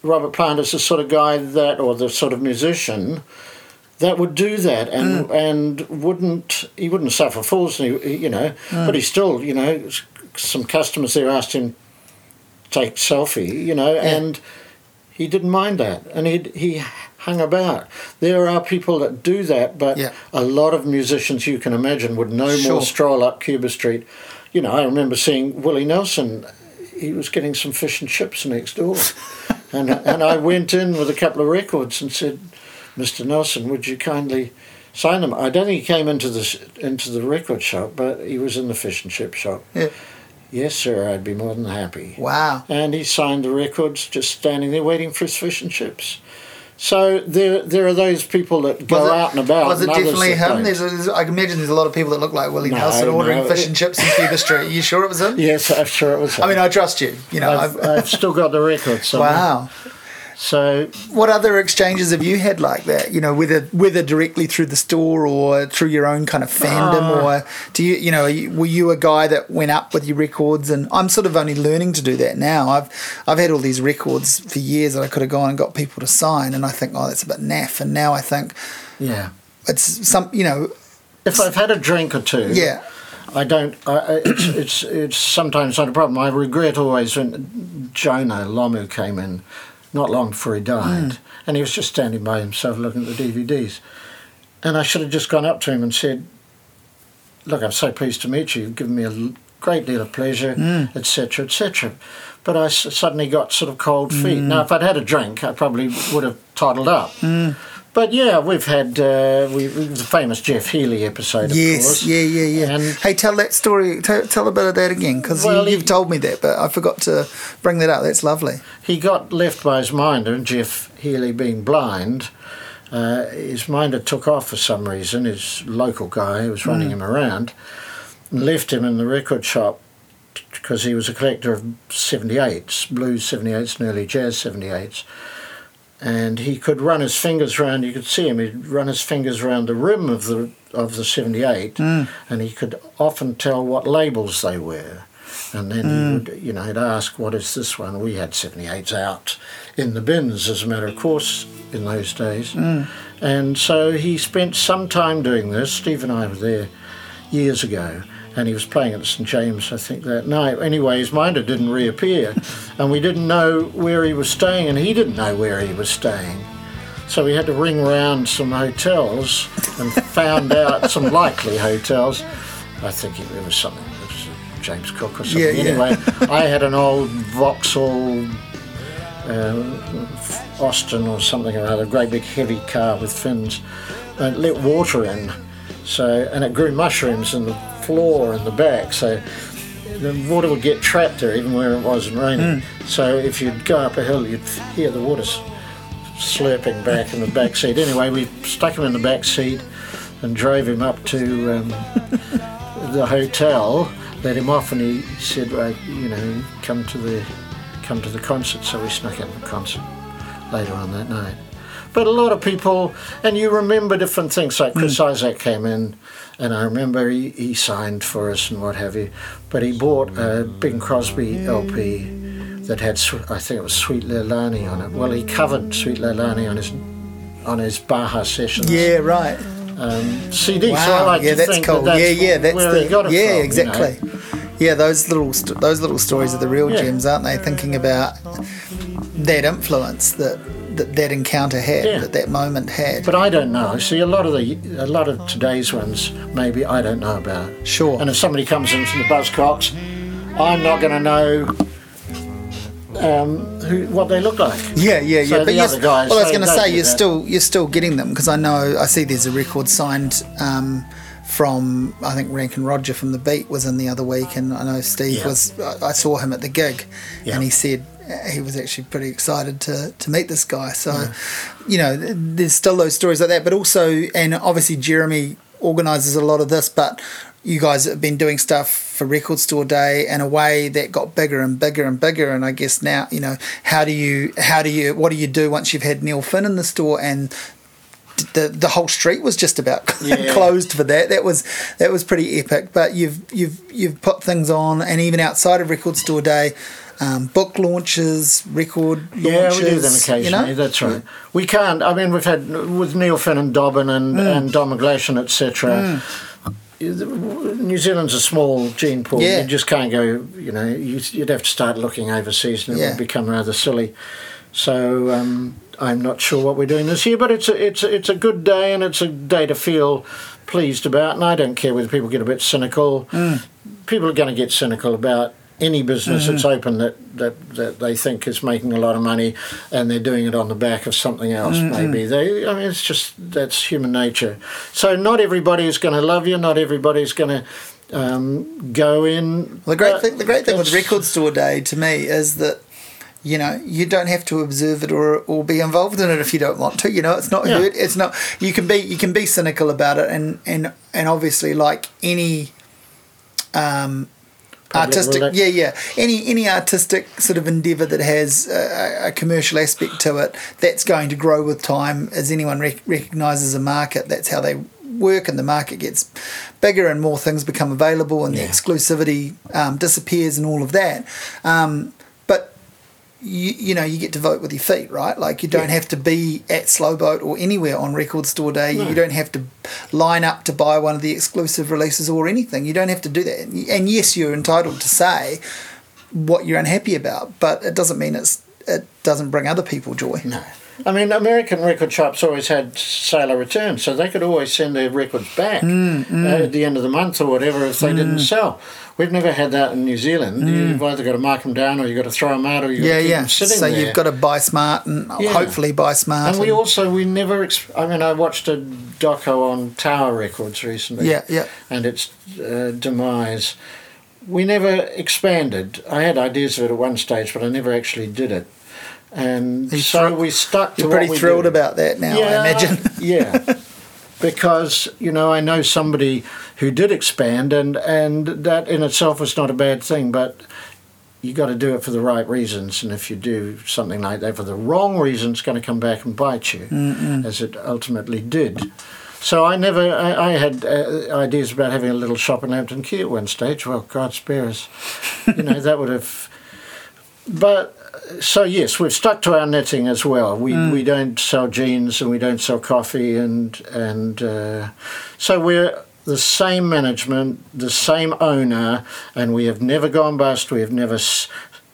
Speaker 2: Robert Plant is the sort of guy that, or the sort of musician that would do that and mm. and wouldn't he wouldn't suffer fools, he- you know. Mm. But he still, you know, some customers there asked him take selfie, you know, and he didn't mind that, and he he hung about. There are people that do that, but
Speaker 1: Yeah.
Speaker 2: a lot of musicians you can imagine would no
Speaker 1: Sure.
Speaker 2: more stroll up Cuba Street. You know, I remember seeing Willie Nelson. He was getting some fish and chips next door, and and I went in with a couple of records and said, "Mr. Nelson, would you kindly sign them?" I don't think he came into the into the record shop, but he was in the fish and chip shop.
Speaker 1: Yeah.
Speaker 2: Yes, sir. I'd be more than happy.
Speaker 1: wow
Speaker 2: And he signed the records, just standing there waiting for his fish and chips. So there, there are those people that go
Speaker 1: it-
Speaker 2: out and about.
Speaker 1: was it
Speaker 2: and
Speaker 1: definitely him? There's, there's, I can imagine there's a lot of people that look like Willie
Speaker 2: No,
Speaker 1: Nelson ordering
Speaker 2: no,
Speaker 1: fish and chips in Cuba Street. Are you sure it was him?
Speaker 2: Yes, I'm sure it was. Him.
Speaker 1: I mean, I trust you. You know,
Speaker 2: I've,
Speaker 1: I've,
Speaker 2: I've still got the records. somewhere.
Speaker 1: wow.
Speaker 2: So
Speaker 1: what other exchanges have you had like that? You know, whether whether directly through the store or through your own kind of fandom,
Speaker 2: Uh,
Speaker 1: or do you you know you- were you a guy that went up with your records? And I'm sort of only learning to do that now. I've I've had all these records for years that I could have gone and got people to sign, and I think oh that's a bit naff. And now I think
Speaker 2: yeah,
Speaker 1: it's some you know
Speaker 2: if I've had a drink or two,
Speaker 1: yeah
Speaker 2: I don't. I, I- it's, it's it's sometimes not a problem. I regret always when Jonah Lomu came in, not long before he died, mm. and he was just standing by himself looking at the DVDs, and I should have just gone up to him and said, "Look, I'm so pleased to meet you. You've given me a great deal of pleasure, mm. etc., etc." But I s- suddenly got sort of cold feet. Mm. Now, if I'd had a drink, I probably would have toddled up. But yeah, we've had uh, we, the famous Jeff Healey episode. Of
Speaker 1: yes
Speaker 2: course.
Speaker 1: yeah yeah yeah.
Speaker 2: And
Speaker 1: hey, tell that story. Tell, tell a bit of that again because
Speaker 2: Well,
Speaker 1: you, you've told me that, but I forgot to bring that up. That's lovely.
Speaker 2: he got left by his minder, and Jeff Healey being blind, uh, his minder took off for some reason, his local guy who was running him around, and left him in the record shop because he was a collector of 78s, blues 78s and early jazz 78s. And he could run his fingers around. You could see him. He'd run his fingers around the rim of the of the 78, mm. and he could often tell what labels they were. And then he mm. would, you know, he'd ask, "What is this one?" We had 78s out in the bins, as a matter of course, in those days. Mm. And so he spent some time doing this. Steve and I were there years ago, and he was playing at St James, I think, that night. Anyway, his minder didn't reappear, and we didn't know where he was staying, and he didn't know where he was staying. So we had to ring round some hotels and found out some likely hotels. I think it was something, it was James Cook or something.
Speaker 1: Yeah, yeah.
Speaker 2: Anyway, I had an old Vauxhall uh, Austin or something or other, a great big heavy car with fins, and let water in. So and it grew mushrooms in the floor in the back. So the water would get trapped there even where it wasn't raining. So if you'd go up a hill, you'd hear the water slurping back in the back seat. Anyway, we stuck him in the back seat and drove him up to um, the hotel. Let him off, and he said, well, "You know, come to the come to the concert." So we snuck in the concert later on that night. But a lot of people, and you remember different things. Like Chris Isaak came in, and I remember he, he signed for us and what have you. But he bought a Bing Crosby LP that had, I think it was Sweet Leilani on it. Well, he covered Sweet Leilani on his on his Baja sessions
Speaker 1: Yeah, right.
Speaker 2: um, CD.
Speaker 1: Wow.
Speaker 2: So I like
Speaker 1: yeah,
Speaker 2: to
Speaker 1: that's
Speaker 2: think
Speaker 1: cool.
Speaker 2: that that's
Speaker 1: yeah, yeah, that's
Speaker 2: where
Speaker 1: the
Speaker 2: he got it
Speaker 1: yeah,
Speaker 2: from, you know.
Speaker 1: exactly. Yeah, those little st- those little stories are the real
Speaker 2: Yeah.
Speaker 1: gems, aren't they? Thinking about that influence that that, that encounter had,
Speaker 2: Yeah.
Speaker 1: that that moment had.
Speaker 2: But I don't know. See, a lot of the a lot of today's ones, maybe I don't know about.
Speaker 1: Sure.
Speaker 2: And if somebody comes in from the Buzzcocks, I'm not going to know um, who what they look like.
Speaker 1: Yeah, yeah, yeah.
Speaker 2: So the other guys,
Speaker 1: well, I was going to say you're
Speaker 2: that.
Speaker 1: still you're still getting them because I know I see there's a record signed um, from I think Rankin Roger from the Beat was in the other week, and I know Steve
Speaker 2: Yeah.
Speaker 1: was. I saw him at the gig,
Speaker 2: Yeah.
Speaker 1: and he said he was actually pretty excited to to meet this guy. So, you know, there's still those stories like that, but also, and obviously Jeremy organises a lot of this, but. You guys have been doing stuff for Record Store Day in a way that got bigger and bigger and bigger, and I guess now you know how do you how do you what do you do once you've had Neil Finn in the store and the the whole street was just about
Speaker 2: Yeah.
Speaker 1: closed for that. That was that was pretty epic. But you've you've you've put things on, and even outside of Record Store Day, um, book launches, record
Speaker 2: Yeah,
Speaker 1: launches.
Speaker 2: we do them occasionally.
Speaker 1: You know?
Speaker 2: That's right. We can't. I mean, we've had with Neil Finn and Dobbyn and
Speaker 1: Mm.
Speaker 2: and Don McGlashan, etc. New Zealand's a small gene pool.
Speaker 1: Yeah.
Speaker 2: You just can't go. You know, you, you'd have to start looking overseas, and it
Speaker 1: Yeah.
Speaker 2: would become rather silly. So um, I'm not sure what we're doing this year, but it's a, it's a, it's a good day, and it's a day to feel pleased about. And I don't care whether people get a bit cynical.
Speaker 1: Mm.
Speaker 2: People are going to get cynical about any business that's open that, that, that they think is making a lot of money and they're doing it on the back of something else maybe they i mean it's just that's human nature so not everybody is going to love you not everybody's going to um, go in
Speaker 1: Well, the great thing, the great thing with Record Store Day to me is that you know you don't have to observe it or, or be involved in it if you don't want to. You know, it's not
Speaker 2: Yeah.
Speaker 1: hurt. It's not. You can be you can be cynical about it, and and and obviously like any. Um,
Speaker 2: Public
Speaker 1: artistic yeah yeah. Any any artistic sort of endeavor that has a, a commercial aspect to it that's going to grow with time as anyone rec- recognizes a market that's how they work and the market gets bigger and more things become available and the exclusivity um, disappears and all of that. Um, you, you know you get to vote with your feet right? Like you don't
Speaker 2: Yeah.
Speaker 1: have to be at Slow Boat or anywhere on record store day.
Speaker 2: No.
Speaker 1: you don't have to line up to buy one of the exclusive releases or anything. You don't have to do that. And yes you're entitled to say what you're unhappy about but it doesn't mean it's it doesn't bring other people joy.
Speaker 2: No I mean, American record shops always had sailor returns, so they could always send their records back
Speaker 1: Mm,
Speaker 2: uh, at the end of the month or whatever if they didn't sell. We've never had that in New Zealand. You've either got to mark them down, or you've got to throw them out, or you've got
Speaker 1: Mm. yeah
Speaker 2: to keep
Speaker 1: yeah
Speaker 2: them sitting
Speaker 1: so
Speaker 2: there.
Speaker 1: you've got to buy smart and
Speaker 2: Yeah.
Speaker 1: hopefully buy smart
Speaker 2: And we also we never. Ex- I mean, I watched a doco on Tower Records recently.
Speaker 1: yeah yeah
Speaker 2: And its uh, demise. We never expanded. I had ideas of it at one stage, but I never actually did it. And
Speaker 1: you
Speaker 2: so we stuck to
Speaker 1: you're pretty thrilled
Speaker 2: did.
Speaker 1: about that now i imagine
Speaker 2: yeah. Because you know, I know somebody who did expand, and and that in itself was not a bad thing, but you got to do it for the right reasons, and if you do something like that for the wrong reasons, it's going to come back and bite you, as it ultimately did. So I never, I, I had uh, ideas about having a little shop in Lambton Quay at one stage. Well, God spare us, you know that would have. But so yes, we've stuck to our knitting as well. We we don't sell jeans and we don't sell coffee and and uh, so we're the same management, the same owner, and we have never gone bust. We have never s-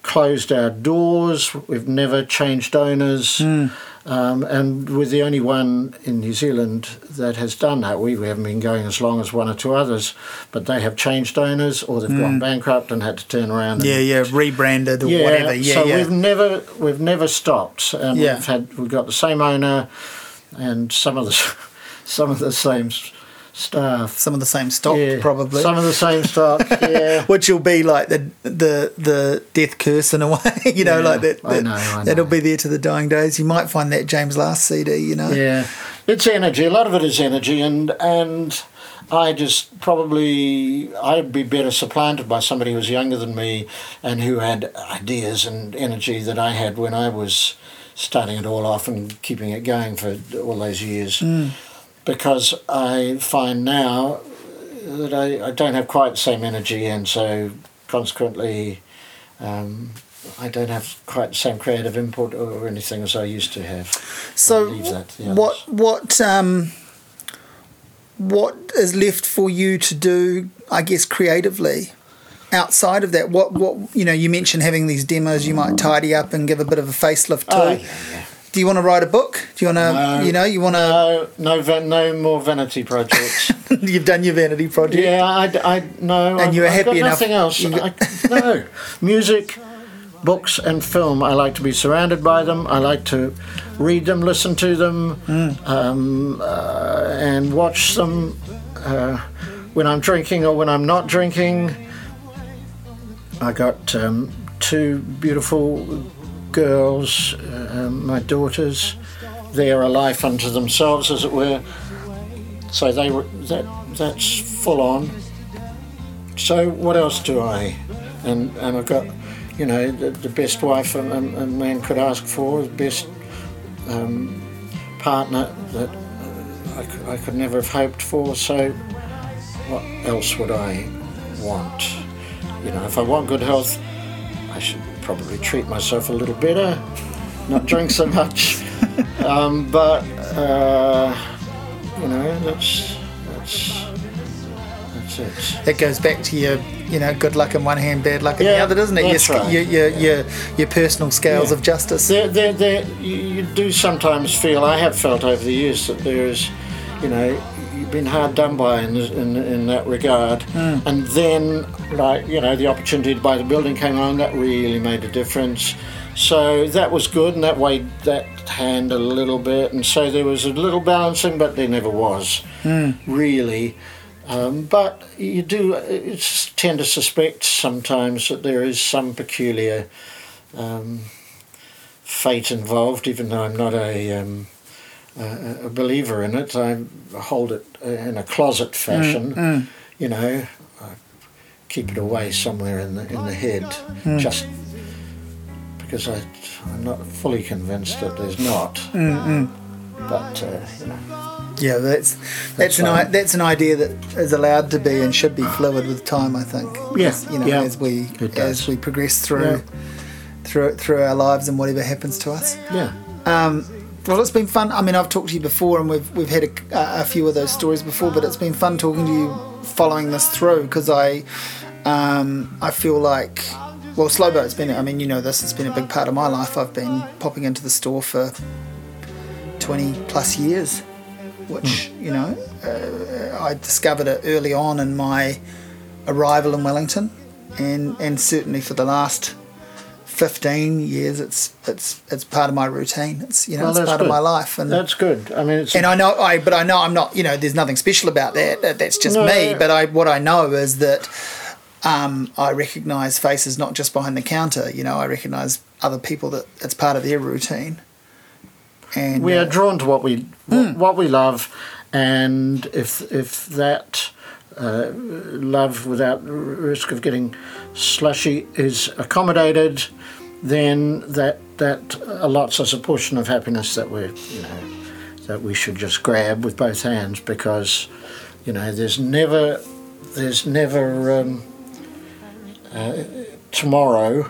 Speaker 2: closed our doors. We've never changed owners. Um, and we're the only one in New Zealand that has done that. We, we haven't been going as long as one or two others, but they have changed owners or they've gone bankrupt and had to turn around. and-
Speaker 1: Mm. Yeah, yeah, rebranded or
Speaker 2: yeah,
Speaker 1: whatever. Yeah,
Speaker 2: so
Speaker 1: yeah.
Speaker 2: we've never we've never stopped, and
Speaker 1: Yeah.
Speaker 2: we've had we've got the same owner, and some of the some of the same s- staff.
Speaker 1: Some of the same stock,
Speaker 2: yeah,
Speaker 1: probably.
Speaker 2: some of the same stock. Yeah,
Speaker 1: which will be like the the the death curse in a way, you know,
Speaker 2: Yeah,
Speaker 1: like that.
Speaker 2: I know, I know.
Speaker 1: That'll be there to the dying days. You might find that James Last CD, you know.
Speaker 2: yeah. It's energy. A lot of it is energy, and and I just probably I'd be better supplanted by somebody who was younger than me and who had ideas and energy that I had when I was starting it all off and keeping it going for all those years. Mm. Because I find now that I, I don't have quite the same energy, and so consequently. Um, I don't have quite the same creative input or anything as I used to have.
Speaker 1: So
Speaker 2: to
Speaker 1: what what um what is left for you to do? I guess creatively. Outside of that, what what you know, you mentioned having these demos. You might tidy up and give a bit of a facelift to.
Speaker 2: Oh, yeah, yeah.
Speaker 1: Do you want to write a book? Do you want to,
Speaker 2: No.
Speaker 1: you know, you want to?
Speaker 2: No, no, no more vanity projects.
Speaker 1: you've done your vanity project.
Speaker 2: yeah, I, I no.
Speaker 1: And you were happy
Speaker 2: got
Speaker 1: enough-
Speaker 2: Nothing else. I, no, music, books, and film. I like to be surrounded by them. I like to read them, listen to them,
Speaker 1: Hmm.
Speaker 2: um, uh, and watch them uh, when I'm drinking or when I'm not drinking. I got um, two beautiful girls, uh, my daughters. They are a life unto themselves, as it were. So they were that that's full on. So what else do I? And and I've got, you know, the, the best wife a, a man could ask for, the best um, partner that I, could, I could never have hoped for. So what else would I want? You know, if I want good health, I should probably treat myself a little better, not drink so much. um, but uh, you know, that's that's that's it.
Speaker 1: That goes back to your, you know, good luck in one hand, bad luck in the other, doesn't it? Your, sc-
Speaker 2: right.
Speaker 1: your, your, your, your personal scales
Speaker 2: Yeah.
Speaker 1: of justice.
Speaker 2: There, there, there, you, you do sometimes feel, I have felt over the years, that there is, you know, you've been hard done by in, in, in that regard. And then, like, you know, the opportunity to buy the building came along, that really made a difference. So that was good, and that weighed that hand a little bit. And so there was a little balancing, but there never was, really. Um, but you do tend to suspect sometimes that there is some peculiar um, fate involved, even though I'm not a, um, a believer in it. I hold it Uh, in a closet fashion. Mm, mm. You know, I keep it away somewhere in the in the head, oh mm. just because I, I'm not fully convinced that there's not. But uh, you know,
Speaker 1: Yeah, that's that's an i- that's an idea that is allowed to be and should be fluid with time. I think. Yes.
Speaker 2: Yeah,
Speaker 1: As, you know,
Speaker 2: yeah,
Speaker 1: as we as we progress through
Speaker 2: Yeah.
Speaker 1: through through our lives and whatever happens to us.
Speaker 2: yeah.
Speaker 1: Um, well, it's been fun. I mean, I've talked to you before, and we've we've had a, a few of those stories before, but it's been fun talking to you, following this through, because I um, I feel like. Well, Slow Boat's been, I mean, you know this, it's been a big part of my life. I've been popping into the store for 20 plus years, which, you know, uh, I discovered it early on in my arrival in Wellington, and, and certainly for the last 15 years, it's it's it's part of my routine. It's, you know,
Speaker 2: Well,
Speaker 1: it's part of my life. And
Speaker 2: That's good. I mean, it's
Speaker 1: and I know, I but I know I'm not. You know, there's nothing special about that. That- That's just
Speaker 2: No,
Speaker 1: me. But I, what I know is that um, I recognise faces not just behind the counter. You know, I recognise other people that it's part of their routine. And
Speaker 2: we
Speaker 1: uh,
Speaker 2: are drawn to what we what, what we love, and if if that uh, love without risk of getting slushy is accommodated, then that that allots us a portion of happiness that we you know that we should just grab with both hands because you know there's never there's never um, uh, tomorrow.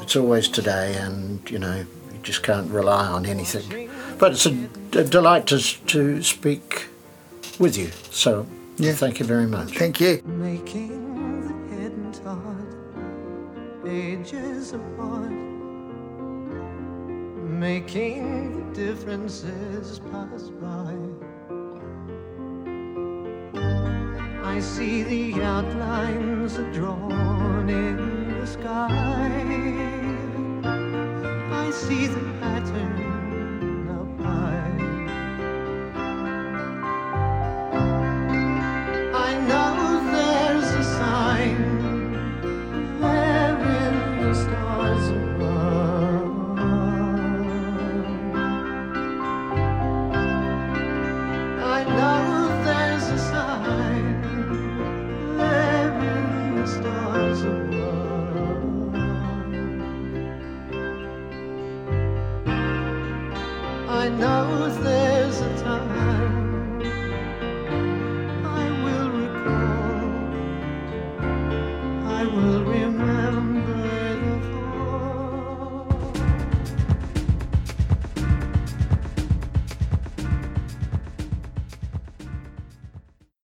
Speaker 2: It's always today, and you know you just can't rely on anything. But it's a, a delight to to speak with you. So
Speaker 1: Yeah.
Speaker 2: thank you very much.
Speaker 1: thank you.
Speaker 3: making the hidden taught ages apart
Speaker 2: making the differences pass by. I see the outlines are drawn in the sky. I see the pattern